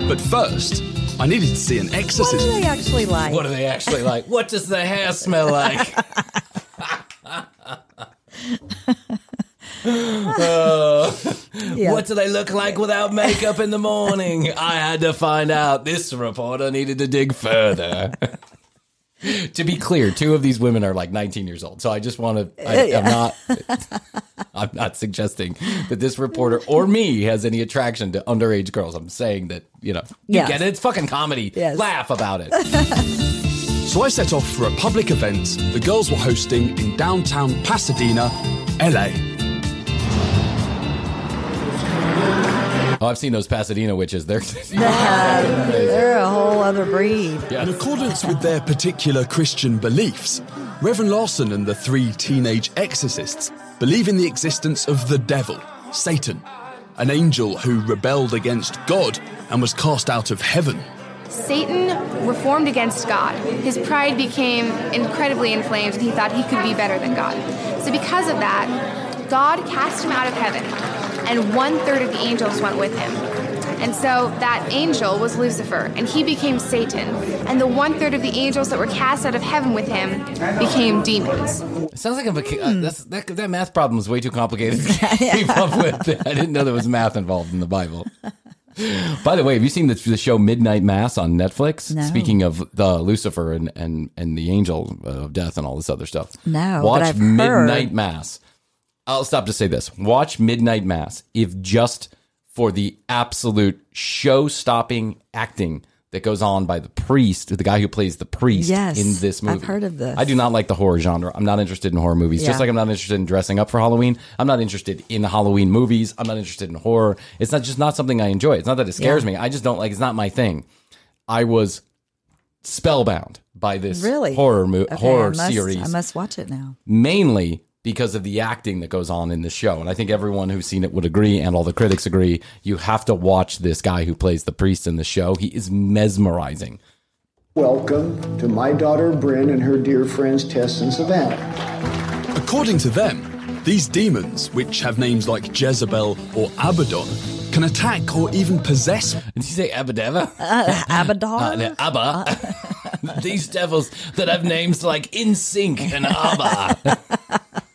But first, I needed to see an exorcist. What are they actually like? What are they actually like? What does the hair smell like? [LAUGHS] [LAUGHS] [LAUGHS] Uh, Yeah. What do they look like without makeup in the morning? [LAUGHS] I had to find out. This reporter needed to dig further. [LAUGHS] to be clear, two of these women are like 19 years old. So I just want to. I, Yeah. I'm not. I'm not suggesting that this reporter or me has any attraction to underage girls. I'm saying that you know, you Yes. get it. It's fucking comedy. Yes. Laugh about it. So I set off for a public event the girls were hosting in downtown Pasadena, LA. [LAUGHS] Oh, I've seen those Pasadena witches. They're [LAUGHS] They're a whole other breed. In accordance with their particular Christian beliefs, Reverend Larson and the three teenage exorcists believe in the existence of the devil, Satan, an angel who rebelled against God and was cast out of heaven. Satan reformed against God. His pride became incredibly inflamed and he thought he could be better than God. So, because of that, God cast him out of heaven, and one third of the angels went with him. And so that angel was Lucifer, and he became Satan. And the one third of the angels that were cast out of heaven with him became demons. It sounds like I'm a, uh, that's, that, that math problem is way too complicated to [LAUGHS] keep up with. I didn't know there was math involved in the Bible. By the way, have you seen the, the show Midnight Mass on Netflix? No. Speaking of the Lucifer and, and, and the angel of death and all this other stuff. No, but Watch I've Midnight heard. Mass. I'll stop to say this. Watch Midnight Mass if just for the absolute show stopping acting that goes on by the priest, the guy who plays the priest Yes, in this movie. I've heard of this. I do not like the horror genre. I'm not interested in horror movies. Just like I'm not interested in dressing up for Halloween. I'm not interested in Halloween movies. I'm not interested in horror. It's not just not something I enjoy. It's not that it scares Yeah. me. I just don't like. It's not my thing. I was spellbound by this Really? horror mo- Okay, horror I must, series I must watch it now. mainly because of the acting that goes on in the show. And I think everyone who's seen it would agree, and all the critics agree. You have to watch this guy who plays the priest in the show. He is mesmerizing. Welcome to my daughter Bryn and her dear friends Tess and Savannah. According to them, these demons, which have names like Jezebel or Abaddon, can attack or even possess. Did you say Abadeva? [LAUGHS] Uh, Abadar? Uh, the Abba. [LAUGHS] These devils that have names like NSYNC and Abba. [LAUGHS]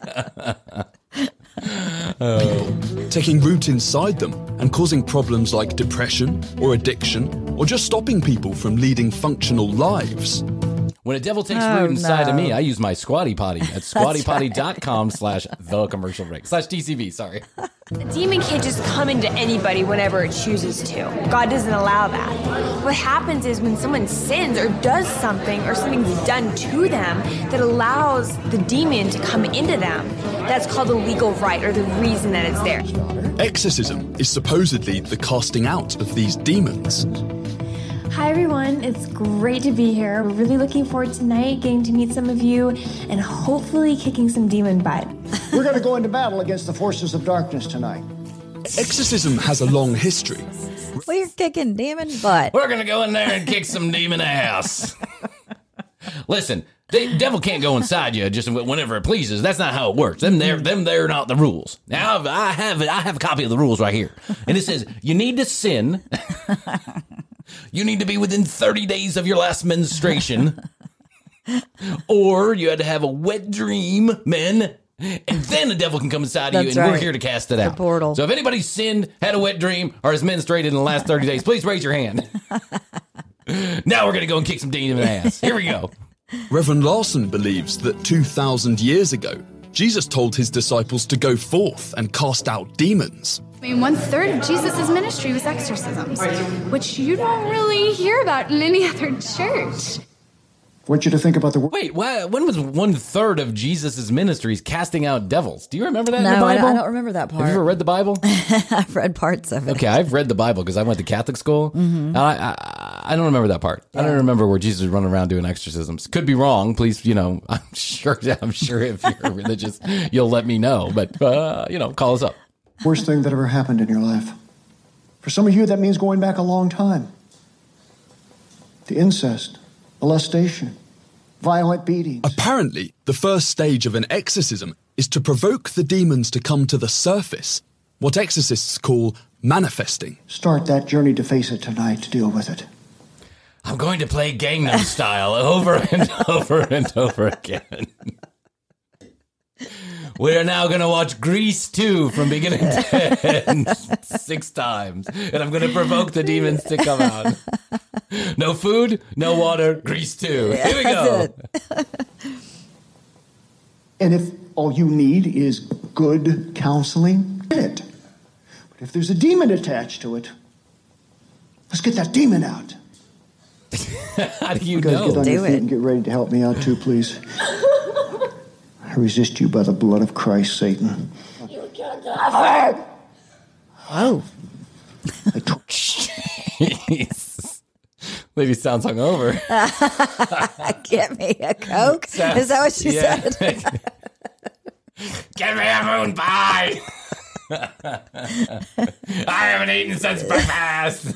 Uh, taking root inside them and causing problems like depression or addiction or just stopping people from leading functional lives. When a devil takes Oh, root inside of me, I use my squatty potty at [LAUGHS] squattypotty.com slash the commercial break slash TCB. Sorry. A demon can't just come into anybody whenever it chooses to. God doesn't allow that. What happens is when someone sins or does something or something's done to them that allows the demon to come into them, that's called a legal right or the reason that it's there. Exorcism is supposedly the casting out of these demons. Hi everyone, it's great to be here. We're really looking forward tonight getting to meet some of you and hopefully kicking some demon butt. [LAUGHS] We're going to go into battle against the forces of darkness tonight. Exorcism has a long history. We're kicking demon butt. We're going to go in there and kick some demon ass. [LAUGHS] Listen, the devil can't go inside you just whenever it pleases. That's not how it works. Them there, them there, are not the rules. Now I've- I have, I have a copy of the rules right here, and it says you need to sin. [LAUGHS] You need to be within 30 days of your last menstruation, [LAUGHS] or you had to have a wet dream, men. And then the devil can come inside of you, That's and we're here to cast it The out. portal. So if anybody's sinned, had a wet dream, or has menstruated in the last 30 days, please raise your hand. [LAUGHS] now we're going to go and kick some demon ass. Here we go. Reverend Larson believes that 2,000 years ago, Jesus told his disciples to go forth and cast out demons. I mean, one third of Jesus' ministry was exorcisms, which you don't really hear about in any [LAUGHS] other church. I want you to think about the Wait, wha- when was one third of Jesus' ministries casting out devils? Do you remember that in the No, I Bible? don't, I don't remember that part. Have you ever read the Bible? [LAUGHS] I've read parts of it. Okay, I've read the Bible because I went to Catholic school. Mhm. I, I I don't remember that part. I don't remember where Jesus was running around doing exorcisms. Could be wrong. Please, you know, [LAUGHS] I'm sure. I'm sure if you're religious, you'll let me know. But uh, you know, call us up. Worst thing that ever happened in your life. For some of you, that means going back a long time. The incest, molestation, violent beatings. Apparently, the first stage of an exorcism is to provoke the demons to come to the surface, what exorcists call manifesting. Start that journey to face it tonight to deal with it. I'm going to play Gangnam Style [LAUGHS] over and over and over again. [LAUGHS] We're now going to watch Grease 2 from beginning to end [LAUGHS] six times. And I'm going to provoke the demons to come out. No food, no water, Grease 2. Here we go. And if all you need is good counseling, get it. But if there's a demon attached to it, let's get that demon out. [LAUGHS] How do you You guys know? get on your feet and get ready to help me out too, please. I resist you by the blood of Christ, Satan. You killed Oliver! Oh. Jeez. Lady sounds hungover. [LAUGHS] Get me a Coke? [LAUGHS] Is that what she Yeah. said? [LAUGHS] Get me a moon pie. I haven't eaten since breakfast.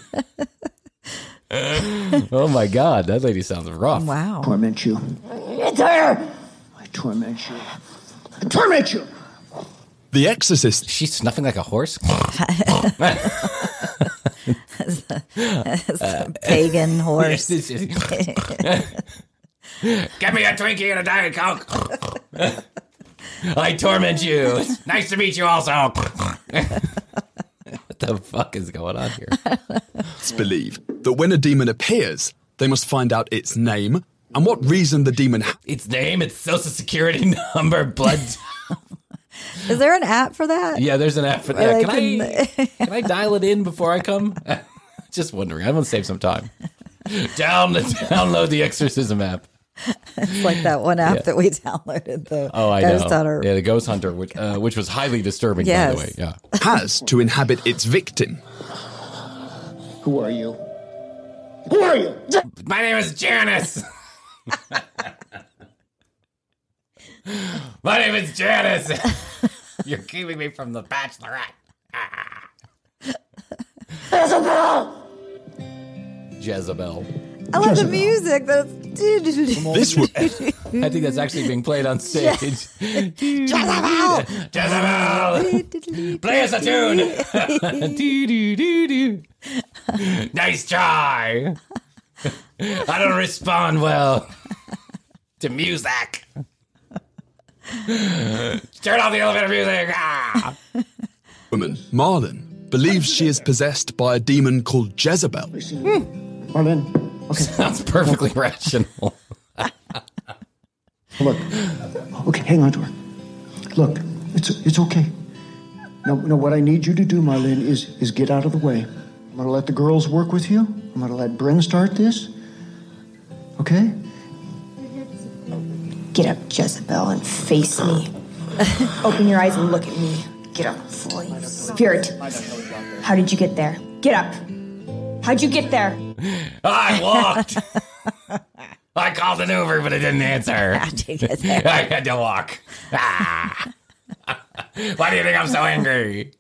oh my god, that lady sounds rough. Wow. Torment you. I torment you. I torment you. The Exorcist. She's snuffing like a horse. [LAUGHS] [LAUGHS] It's a pagan horse. Yes, yes, [LAUGHS] Get me a Twinkie and a Diet Coke. I torment you. It's nice to meet you also. what the fuck is going on here? It's believed that when a demon appears, they must find out its name and what reason the demon ha- Its name, its social security [LAUGHS] number, blood. [LAUGHS] Is there an app for that? Yeah, there's an app for that. they Can I, [LAUGHS] can I dial it in before I come? Just wondering. I'm going to save some time. Down, download the exorcism app. It's like that one app Yeah. that we downloaded. The Oh, I Ghost know. Hunter. Yeah, the Ghost Hunter, which, uh, which was highly disturbing, by the way. Yeah. has to inhabit its victim. Who are you? Who are you? My name is Janice. [LAUGHS] My name is Janice. [LAUGHS] You're keeping me from the Bachelorette. Ah. Jezebel. Jezebel. I love the music. That's This would, [LAUGHS] I think that's actually being played on stage. Jezebel. Jezebel. Play us a tune. Nice try. I don't respond well to music. Turn off the elevator music. Ah. Woman, Marlin, believes she is possessed by a demon called Jezebel. Marlin, Sounds perfectly rational. [LAUGHS] look. Okay, hang on to her. Look, it's it's okay. Now, now, what I need you to do, Marlin, is is get out of the way. I'm gonna let the girls work with you. I'm gonna let Bryn start this. Okay? Get up, Jezebel, and face me. [LAUGHS] Open your eyes and look at me. Get up, fool. you Spirit. How did you get there? Get up. How'd you get there? [LAUGHS] I walked. [LAUGHS] I called an Uber, but it didn't answer. How'd you get there? I had to walk. Ah. Why do you think I'm so angry?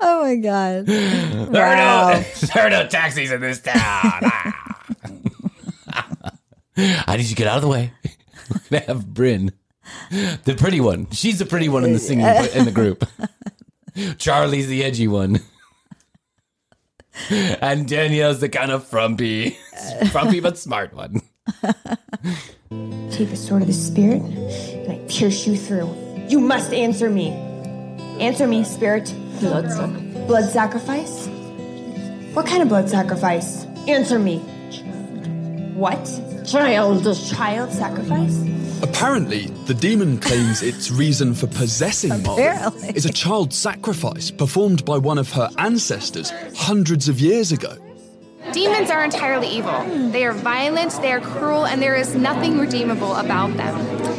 Oh my god! There, Wow. are no, [LAUGHS] there are no taxis in this town. Ah. How did you to get out of the way? [LAUGHS] We're gonna have Bryn, the pretty one. She's the pretty one in the singing in the group. [LAUGHS] Charlie's the edgy one. And Danielle's the kind of frumpy, frumpy but smart one. Take the sword of the Spirit, and I pierce you through. You must answer me. Answer me, Spirit. Blood, sac- blood sacrifice? What kind of blood sacrifice? Answer me. What? Child. Child sacrifice? Apparently, the demon claims its reason for possessing Marlon Apparently. is a child sacrifice performed by one of her ancestors hundreds of years ago. Demons are entirely evil. They are violent, they are cruel, and there is nothing redeemable about them.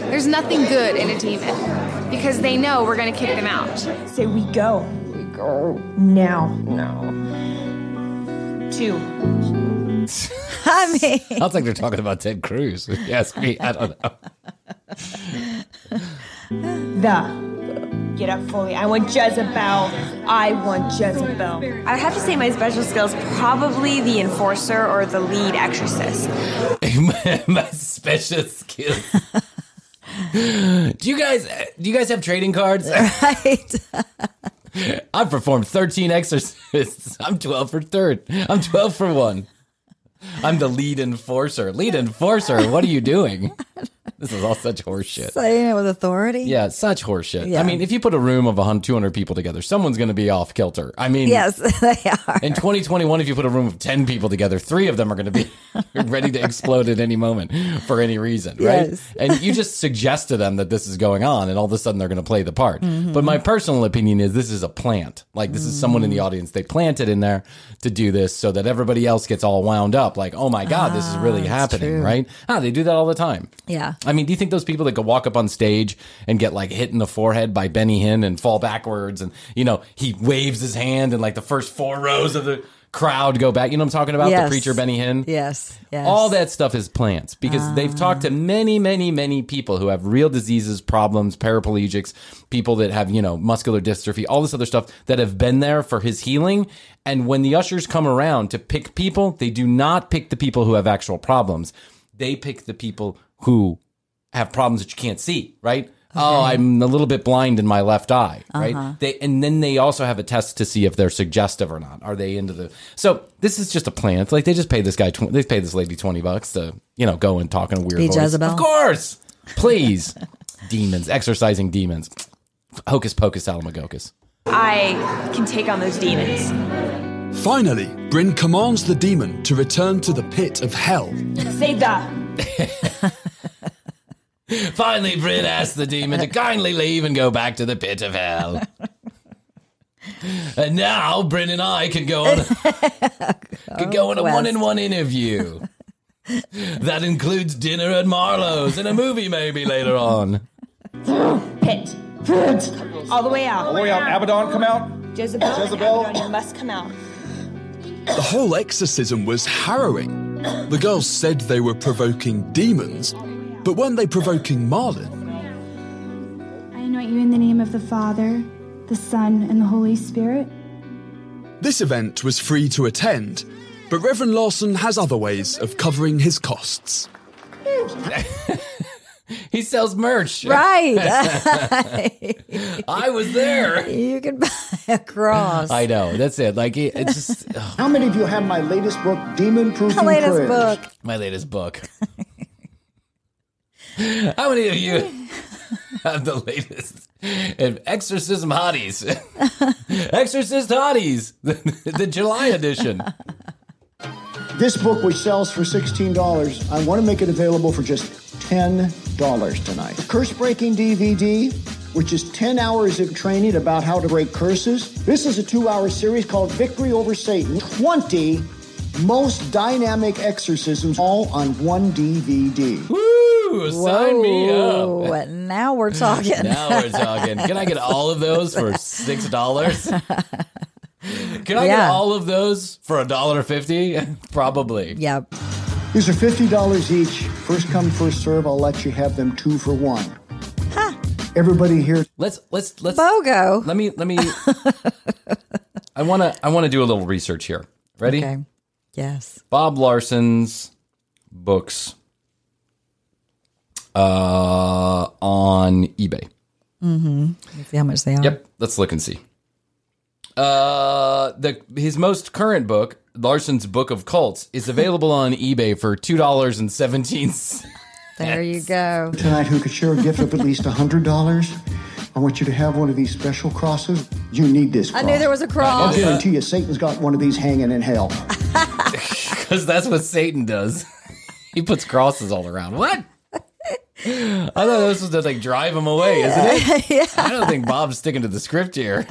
There's nothing good in a demon because they know we're going to kick them out. Say we go. We go. Now. Now. Two. [LAUGHS] I mean, Sounds like they're talking about Ted Cruz. If you ask me, I don't know. [LAUGHS] The. Get up fully. I want Jezebel. I want Jezebel. I have to say my special skill is probably the enforcer or the lead exorcist. [LAUGHS] my special skills. Do you guys uh, do you guys have trading cards? [LAUGHS] Right. [LAUGHS] I've performed 13 exorcists. [LAUGHS] I'm 12 for third. I'm 12 for one. I'm the lead enforcer. Lead enforcer, what are you doing? This is all such horseshit. Saying it with authority. Yeah, such horseshit. Yeah. I mean, if you put a room of 100, 200 people together, someone's going to be off kilter. I mean, Yes, [LAUGHS] they are. in 2021, if you put a room of 10 people together, three of them are going to be [LAUGHS] ready to explode at any moment for any reason, right? Yes. And you just suggest to them that this is going on, and all of a sudden they're going to play the part. Mm-hmm. But my personal opinion is this is a plant. Like, this is someone in the audience. They planted in there to do this so that everybody else gets all wound up. Like, oh my God, this is really happening, true. right? Ah, they do that all the time. Yeah. I mean, do you think those people that go walk up on stage and get like hit in the forehead by Benny Hinn and fall backwards and, you know, he waves his hand and like the first four rows of the crowd go back? You know what I'm talking about? Yes. The preacher Benny Hinn? Yes. Yes. All that stuff is plants because they've ah. talked to many, many, many people who have real diseases, problems, paraplegics, people that have, you know, muscular dystrophy, all this other stuff that have been there for his healing. And when the ushers come around to pick people, they do not pick the people who have actual problems. They pick the people who have problems that you can't see, right? Oh, I'm a little bit blind in my left eye, right? Uh-huh. They and then they also have a test to see if they're suggestive or not. Are they into the? So this is just a plant. Like they just pay this guy, tw- they pay this lady twenty bucks to you know go and talk in a weird Be voice. Jezebel? Of course, please, [LAUGHS] demons, exorcising demons, hocus pocus, alamagocus. I can take on those demons. Finally, Bryn commands the demon to return to the pit of hell. Say the. [LAUGHS] [LAUGHS] Finally, Bryn asks the demon to kindly leave and go back to the pit of hell. and now Bryn and I can go on [LAUGHS] could go on a one-in-one interview. that includes dinner at Marlowe's and a movie maybe later on. Pit. Pit. All the way out. All the way out. Abaddon, come out. Jezebel. Jezebel. Abaddon, you must come out. The whole exorcism was harrowing. The girls said they were provoking demons, but weren't they provoking Marlin? I anoint you in the name of the Father, the Son, and the Holy Spirit. This event was free to attend, but Reverend Larson has other ways of covering his costs. [LAUGHS] He sells merch. [LAUGHS] Right. I was there. you can buy a cross. I know. That's it. Like it, it's just ugh, How many of you have my latest book, Demon Proofing the latest Prayers? book. my latest book. [LAUGHS] How many of you [LAUGHS] have the latest exorcism hotties? [LAUGHS] Exorcist hotties, [LAUGHS] the, July edition. This book, which sells for $16, I want to make it available for just $10 tonight. Curse Breaking DVD, which is 10 hours of training about how to break curses. This is a two hour series called Victory Over Satan 20 most dynamic exorcisms, all on one DVD. Woo! Sign me up. Whoa, [LAUGHS] Now we're talking. Now we're talking. Can I get all of those for six dollars? [LAUGHS] Can I get all of those for a dollar fifty? [LAUGHS] Probably. Yep. These are $50 each. First come, first serve. I'll let you have them two for one. Everybody here. Let's let's let's BOGO. let me let me. I wanna I wanna do a little research here. Ready? Okay. Yes. Bob Larson's books uh, on eBay. Mm-hmm. Let's see how much they are. Yep, let's look and see. Uh, the his most current book, Larson's Book of Cults, is available on eBay for two dollars and and seventeen cents. There you go. tonight who could share a gift of at least a $100. I want you to have one of these special crosses. You need this I knew there was a I'll cross. guarantee you Satan's got one of these hanging in hell. [LAUGHS] Because that's what Satan does. [LAUGHS] he puts crosses all around. What? I thought this was to like drive him away, isn't it? [LAUGHS] yeah. I don't think Bob's sticking to the script here.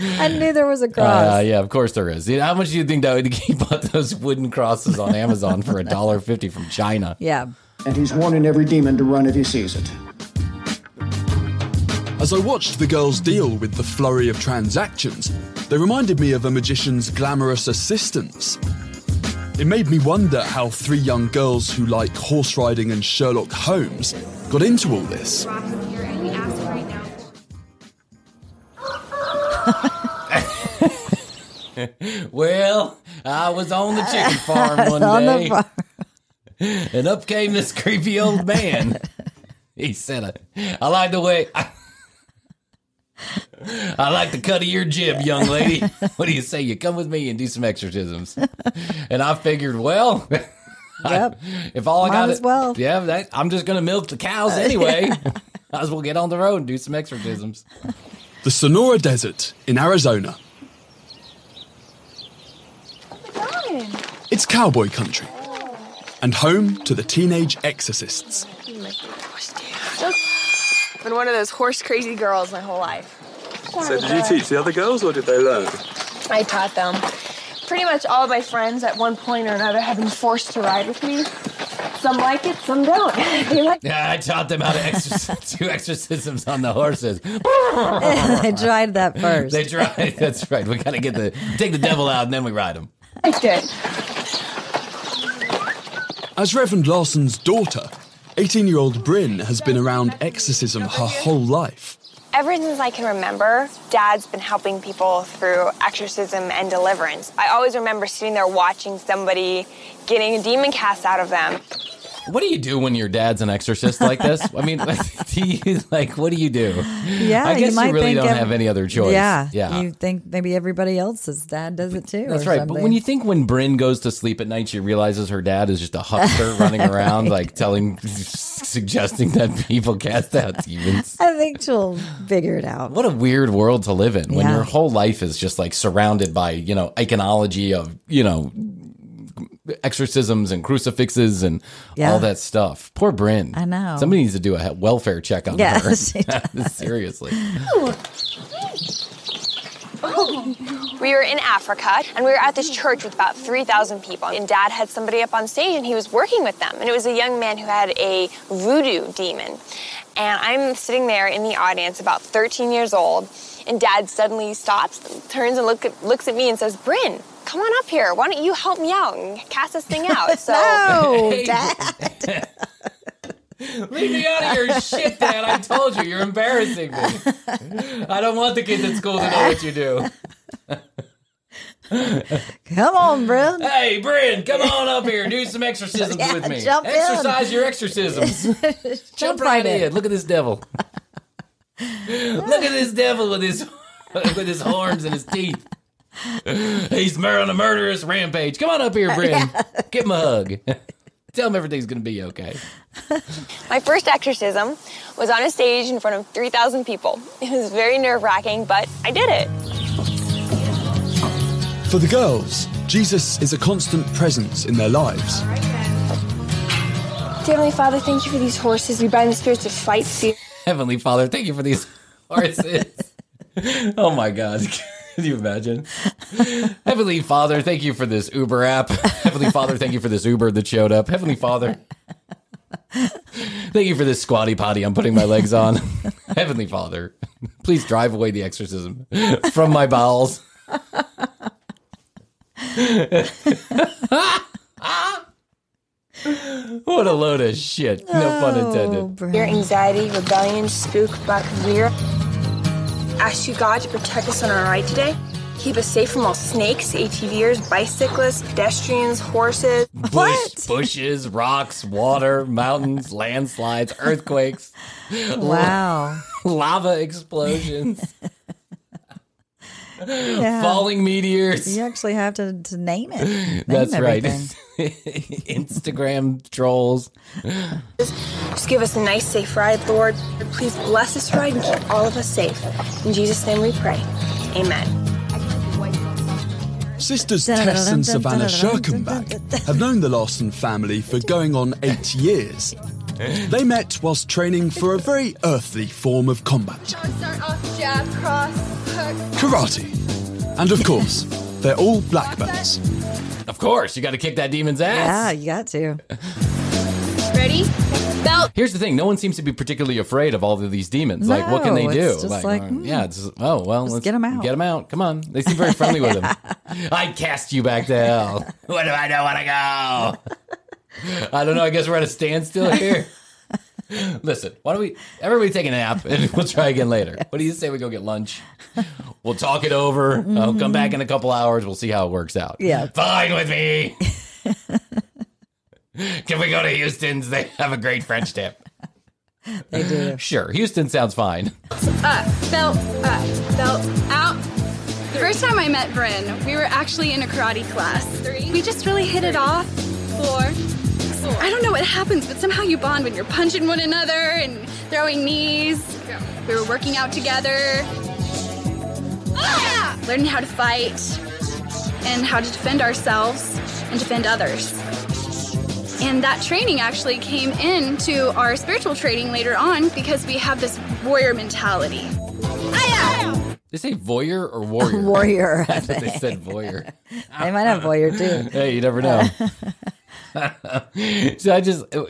I knew there was a cross. Uh, yeah, of course there is. How much do you think that would he bought those wooden crosses on Amazon for a dollar fifty from China? yeah. And he's warning every demon to run if he sees it. As I watched the girls deal with the flurry of transactions, they reminded me of a magician's glamorous assistants. It made me wonder how three young girls who like horse riding and Sherlock Holmes got into all this. [LAUGHS] Well, I was on the chicken farm [LAUGHS] one On the day, farm. [LAUGHS] and up came this creepy old man. He said, "I, I like the way." I, [LAUGHS] I like the cut of your jib, young lady. [LAUGHS] What do you say? You come with me and do some exorcisms. [LAUGHS] And I figured, well, Yep. if all I got as well. yeah, that, I'm just gonna milk the cows anyway. Might as well get on the road and do some exorcisms. The Sonora Desert in Arizona. It's cowboy country and home to the teenage exorcists. Oh, Been one of those horse crazy girls my whole life. So did you teach the other girls or did they learn? I taught them. Pretty much all of my friends at one point or another have been forced to ride with me. Some like it, some don't. [LAUGHS] they like Yeah, I taught them how to exorcise, [LAUGHS] do exorcisms on the horses. [LAUGHS] I tried that first. They tried. That's right. We gotta get the take the devil out and then we ride him. it. As Reverend Larson's daughter, 18 year old Bryn has been around exorcism her whole life. Ever since I can remember, Dad's been helping people through exorcism and deliverance. I always remember sitting there watching somebody getting a demon cast out of them. What do you do when your dad's an exorcist like this? I mean, [LAUGHS] do you, like, what do you do? Yeah, I guess you, might really don't have any other choice. Yeah, yeah. You think maybe everybody else's dad does it too? That's right. Something. But when you think when Bryn goes to sleep at night, she realizes her dad is just a huckster [LAUGHS] running around, like telling, suggesting that people cast out demons. I think she'll figure it out. What a weird world to live in when Yeah. your whole life is just like surrounded by, you know, iconology of, you know, exorcisms and crucifixes and Yeah. all that stuff. Poor Bryn. I know. Somebody needs to do a welfare check on Yeah, her. [LAUGHS] she [LAUGHS] does. Seriously. Oh. We were in Africa and we were at this church with about 3,000 people. And Dad had somebody up on stage and he was working with them. And it was a young man who had a voodoo demon. And I'm sitting there in the audience, about 13 years old. And Dad suddenly stops, turns and look at, looks at me and says, Bryn, come on up here. Why don't you help me out and cast this thing out? [LAUGHS] So no, Hey. [LAUGHS] Dad. [LAUGHS] Leave me out of your shit, Dad. I told you, you're embarrassing me. I don't want the kids at school to know what you do. Come on, Bryn. Hey, Bryn, come on up here. Do some exorcisms Yeah, with me. jump in. Exercise your exorcisms. jump right in. Look at this devil. Look at this devil with his with his horns and his teeth. He's mur- on a murderous rampage. Come on up here, uh, Bryn. Give him a hug. [LAUGHS] Tell him everything's gonna be okay. [LAUGHS] My first exorcism was on a stage in front of 3,000 people. It was very nerve wracking, but I did it. For the girls, Jesus is a constant presence in their lives. Dear Heavenly Father, thank you for these horses. We bind the spirits of fight, fear. Heavenly Father, thank you for these [LAUGHS] horses. oh my God. [LAUGHS] Can you imagine? Heavenly Father, thank you for this Uber app. Heavenly Father, thank you for this Uber that showed up. Heavenly Father, thank you for this squatty potty I'm putting my legs on. Heavenly Father, please drive away the exorcism from my bowels. [LAUGHS] what a load of shit. No pun intended. Oh, Your anxiety, rebellion, spook, buck, weird. Ask you, God, to protect us on our ride today. Keep us safe from all snakes, ATVers, bicyclists, pedestrians, horses. Bush, bushes, rocks, water, mountains, landslides, earthquakes, Wow. [LAUGHS] lava explosions, [LAUGHS] Yeah. falling meteors. You actually have to, to name it. Name That's everything. right. [LAUGHS] Instagram trolls. Just give us a nice, safe ride, Lord. Please bless this ride and keep all of us safe. In Jesus' name we pray. Amen. Sisters Tess and Savannah Scherkenbach have known the Larson family for going on eight years. They met whilst training for a very earthly form of combat Start off jab, cross, hook. karate. And of course, they're all black belts. Of course, you got to kick that demon's ass. Yeah, ass. you got to. Ready? Belt. Here's the thing: no one seems to be particularly afraid of all of these demons. like, what can they No, do? it's just like, uh, hmm, yeah, it's oh well, let's get 'em out. Get them out. Come on. They seem very friendly with [LAUGHS] him. I cast you back to hell. [LAUGHS] Where do I know want to go? I don't know. I guess we're at a standstill [LAUGHS] here. Listen, why don't we everybody take a nap and [LAUGHS] we'll try again later. What do you say we go get lunch? We'll talk it over. I'll come back in a couple hours. We'll see how it works out. Yeah. Fine with me. [LAUGHS] Can we go to Houston's? They have a great French tip. They do. Sure, Houston sounds fine. Uh, up, belt, up, uh, belt, out. The first time I met Bryn, we were actually in a karate class. Three. We just really hit it off. Four. I don't know what happens, but somehow you bond when you're punching one another and throwing knees. We were working out together. Ah! Learning how to fight and how to defend ourselves and defend others. And that training actually came into our spiritual training later on because we have this warrior mentality. They say voyeur or warrior? [LAUGHS] Warrior, I I thought they said voyeur. They might have voyeur too. [LAUGHS] hey, you never know. [LAUGHS] [LAUGHS] so I just uh,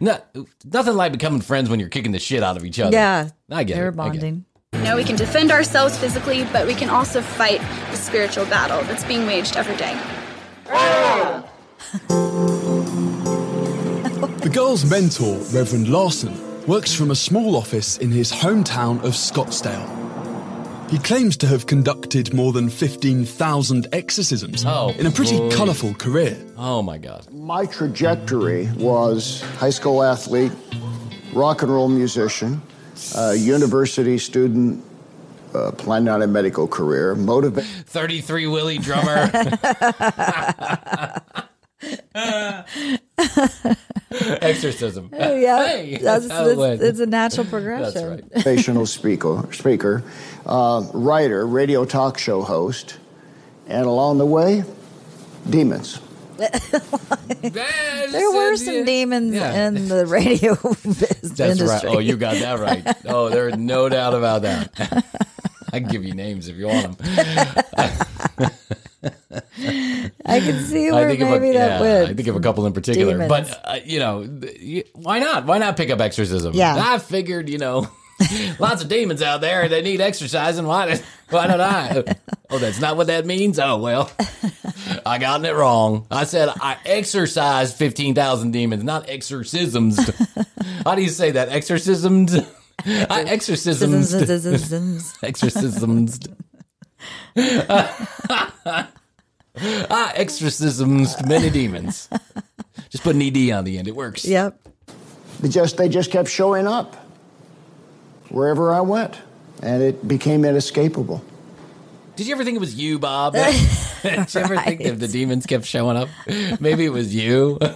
not, nothing like becoming friends when you're kicking the shit out of each other. Yeah. I get They it. were I get it. bonding. You know, we can defend ourselves physically, but we can also fight the spiritual battle that's being waged every day. The girl's mentor, Reverend Larson, works from a small office in his hometown of Scottsdale. He claims to have conducted more than 15,000 exorcisms Oh, in a pretty boy. colourful career. Oh my god. My trajectory was high school athlete, rock and roll musician, uh, university student, uh, planning on a medical career, motivated. 33 Willie drummer. [LAUGHS] [LAUGHS] [LAUGHS] Exorcism. [LAUGHS] Oh, yeah, Hey, that's, how it it's, it's a natural [LAUGHS] progression. That's right. motivational speaker, speaker uh, writer, radio talk show host, and along the way, demons. There were some demons Yeah. in the radio biz- That's industry. right. Oh, you got that right. Oh, there's no doubt about that. I can give you names if you want them. I can see I where think maybe of a, that yeah, went. I think of a couple in particular, Demons. but uh, you know, th- why not? Why not pick up exorcism? Yeah. I figured, you know, [LAUGHS] lots of demons out there. They need exercising. Why? [LAUGHS] Why don't I? Oh, that's not what that means. Oh well, I gotten it wrong. I said I exorcised fifteen thousand demons, not exorcisms. [LAUGHS] How do you say that? Exorcisms. I exorcisms. Exorcisms. [LAUGHS] ah, exorcisms to many demons. Just put an ed on the end. It works. Yep. They just they just kept showing up wherever I went, and it became inescapable. Did you ever think it was you, Bob? [LAUGHS] Did you ever think that the demons kept showing up? Maybe it was you. [LAUGHS]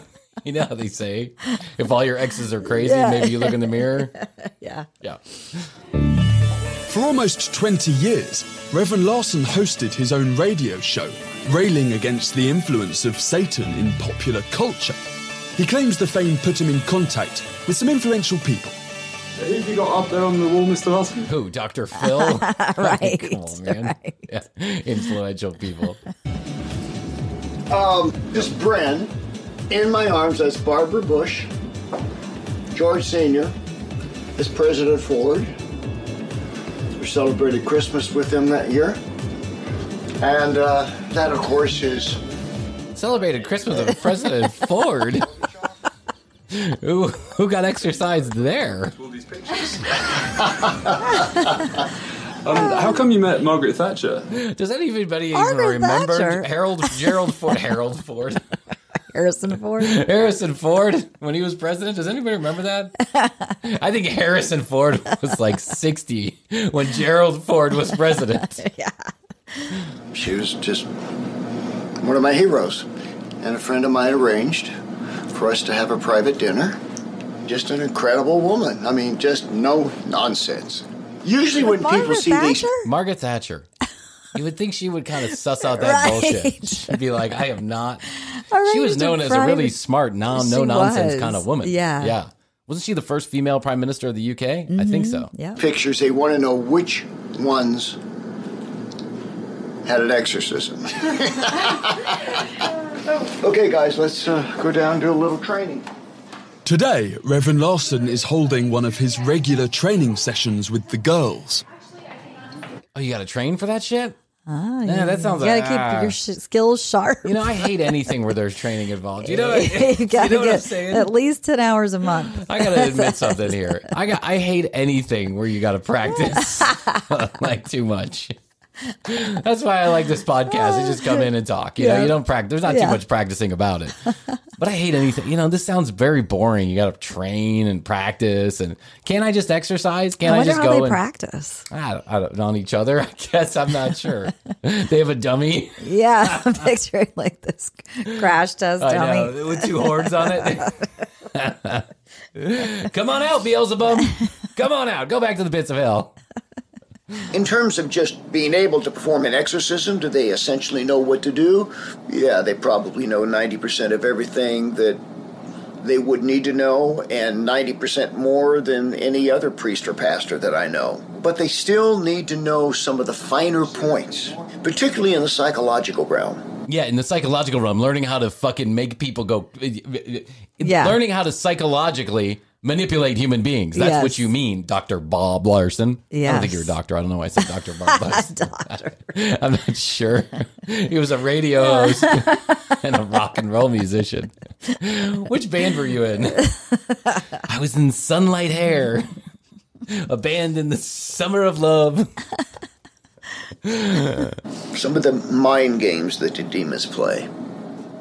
You know how they say, if all your exes are crazy, Yeah. maybe you look in the mirror. Yeah. Yeah. For almost 20 years, Reverend Larson hosted his own radio show, railing against the influence of Satan in popular culture. He claims the fame put him in contact with some influential people. Who have you got up there on the wall, Mr. Larson? Who, Dr. Phil? Right, [LAUGHS] Come on, man. Yeah. [LAUGHS] Influential people. Um, this Bryn, in my arms, that's Barbara Bush, George Sr., as President Ford. We celebrated Christmas with him that year. And uh, that, of course, is Celebrated Christmas with President [LAUGHS] Ford. [LAUGHS] who, who got exercised there? All these pictures. [LAUGHS] um, how come you met Margaret Thatcher? Does anybody even Margaret remember Thatcher. Harold Gerald Ford? Harold Ford, Harrison Ford. Harrison Ford when he was president. Does anybody remember that? I think Harrison Ford was like sixty when Gerald Ford was president. yeah. She was just one of my heroes. And a friend of mine arranged for us to have a private dinner. Just an incredible woman. I mean, just no nonsense. Usually when people Margaret see these Margaret Thatcher. You would think she would kind of suss out that Right. bullshit. She'd be like, I am not. All she was known as a really smart, non, no nonsense kind of woman. Yeah. Yeah. Wasn't she the first female prime minister of the UK? I think so. Mm-hmm. Yeah. Pictures, they want to know which ones had an exorcism. okay, guys, let's uh, go down and do a little training. Today, Reverend Larson is holding one of his regular training sessions with the girls. Oh, you got to train for that shit? Ah, Yeah, you- that sounds You gotta like- keep ah. your sh- skills sharp. You know, I hate anything where there's training involved. You know, what, [LAUGHS] you gotta you know what I'm get saying? at least ten hours a month. I gotta admit something here. I got I hate anything where you gotta practice [LAUGHS] [LAUGHS] like too much. That's why I like this podcast. You oh, just come in and talk. You know, you don't practice. There's not Yeah. too much practicing about it. But I hate anything. You know, this sounds very boring. You gotta train and practice. And can't I just exercise? Can't I I, just how go they and practice. I don't, I don't on each other? I guess I'm not sure. [LAUGHS] they have a dummy. Yeah, [LAUGHS] I'm picturing like this crash test I dummy. know with two horns on it. [LAUGHS] Come on out, Beelzebub. Come on out. Go back to the pits of hell. In terms of just being able to perform an exorcism, do they essentially know what to do? Yeah, they probably know 90% of everything that they would need to know, and 90% more than any other priest or pastor that I know. But they still need to know some of the finer points, particularly in the psychological realm. Yeah, in the psychological realm, learning how to fucking make people go. Yeah. Learning how to psychologically manipulate human beings. That's Yes. what you mean, Dr. Bob Larson. I don't think you're a doctor. I don't know why I said Dr. Bob [LAUGHS] Larson. [LAUGHS] I'm not sure. He was a radio host [LAUGHS] and a rock and roll musician. Which band were you in? I was in Sunlight Hair, a band in the summer of love. Some of the mind games that the demons play.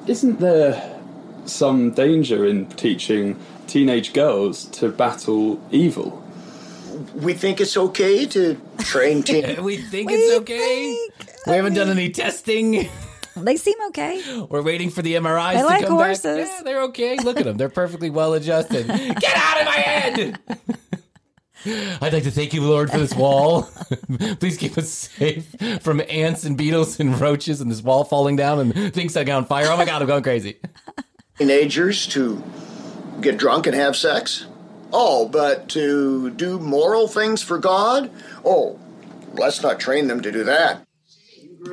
Isn't there some danger in teaching teenage girls to battle evil? We think it's okay to train [LAUGHS] teen. we think it's okay. we haven't done any testing. They seem okay. [LAUGHS] We're waiting for the MRIs I to like come horses. back. Yeah, they're okay. Look at them. They're perfectly well adjusted. [LAUGHS] Get out of my head! I'd like to thank you, Lord, for this wall. Please keep us safe from ants and beetles and roaches and this wall falling down and things that setting on fire. Oh my God, I'm going crazy. teenagers to get drunk and have sex? Oh, but to do moral things for God? Oh, let's not train them to do that. Uh,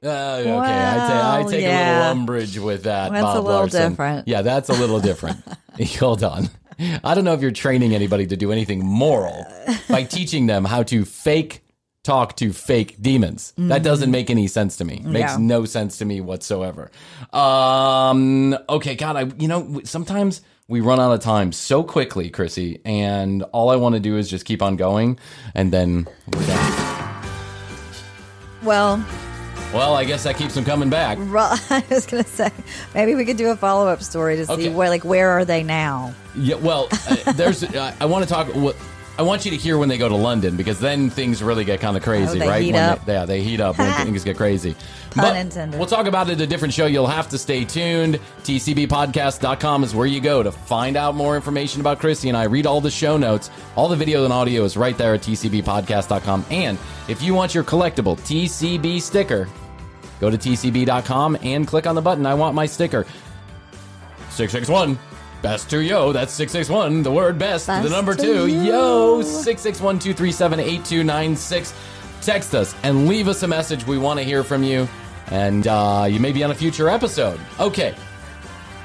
okay, I, ta- I Well, take a yeah. little umbrage with that. That's Bob a little Larson. different. Yeah, that's a little different. [LAUGHS] [LAUGHS] Hold on. I don't know if you're training anybody to do anything moral [LAUGHS] by teaching them how to fake talk to fake demons. That doesn't make any sense to me. Makes Mm-hmm. Yeah. no sense to me whatsoever. Um, okay, God, I you know sometimes we run out of time so quickly, Krissy, and all I want to do is just keep on going, and then we're done. Well, Well, I guess that keeps them coming back. [LAUGHS] I was gonna say maybe we could do a follow up story to see Okay. where, like, where are they now? Yeah, well, uh, there's. [LAUGHS] Uh, I want to talk. What I want you to hear when they go to London because then things really get kind of oh, crazy, Oh, they right? heat when up. They, yeah, they heat up when [LAUGHS] things get crazy. Pun intended. We'll talk about it at a different show. You'll have to stay tuned. TCBpodcast.com is where you go to find out more information about Christy and I. Read all the show notes. All the video and audio is right there at TCBpodcast.com. And if you want your collectible TCB sticker, go to TCB.com and click on the button. I want my sticker. 661. Best to yo. That's 661. The word best, the Best number to two. Yo. 661 237 8296. Text us and leave us a message. We want to hear from you. And uh, you may be on a future episode. Okay.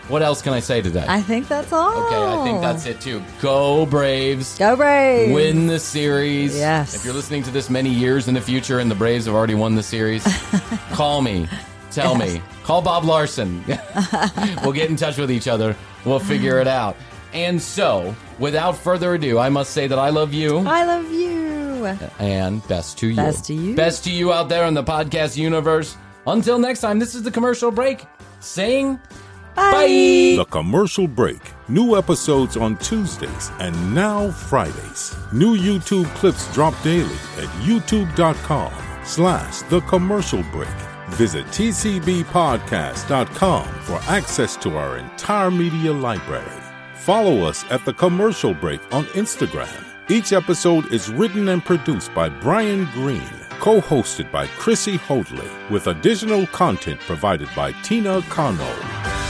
What else can I say today? I think that's all. okay, I think that's it too. Go Braves. Go Braves! Win the series. Yes. If you're listening to this many years in the future and the Braves have already won the series, [LAUGHS] call me. Tell me. Call Bob Larson. [LAUGHS] we'll get in touch with each other. We'll figure it out. And so, without further ado, I must say that I love you I love you. and best to you. Best to you. Best to you out there in the podcast universe. Until next time, this is the commercial break saying bye. The commercial break. New episodes on Tuesdays and now Fridays. New YouTube clips drop daily at youtube.com slash the commercial break. Visit tcbpodcast.com for access to our entire media library. Follow us at the commercial break on Instagram. Each episode is written and produced by Bryan Green, co hosted by Krissy Hoadley, with additional content provided by Tina Cano.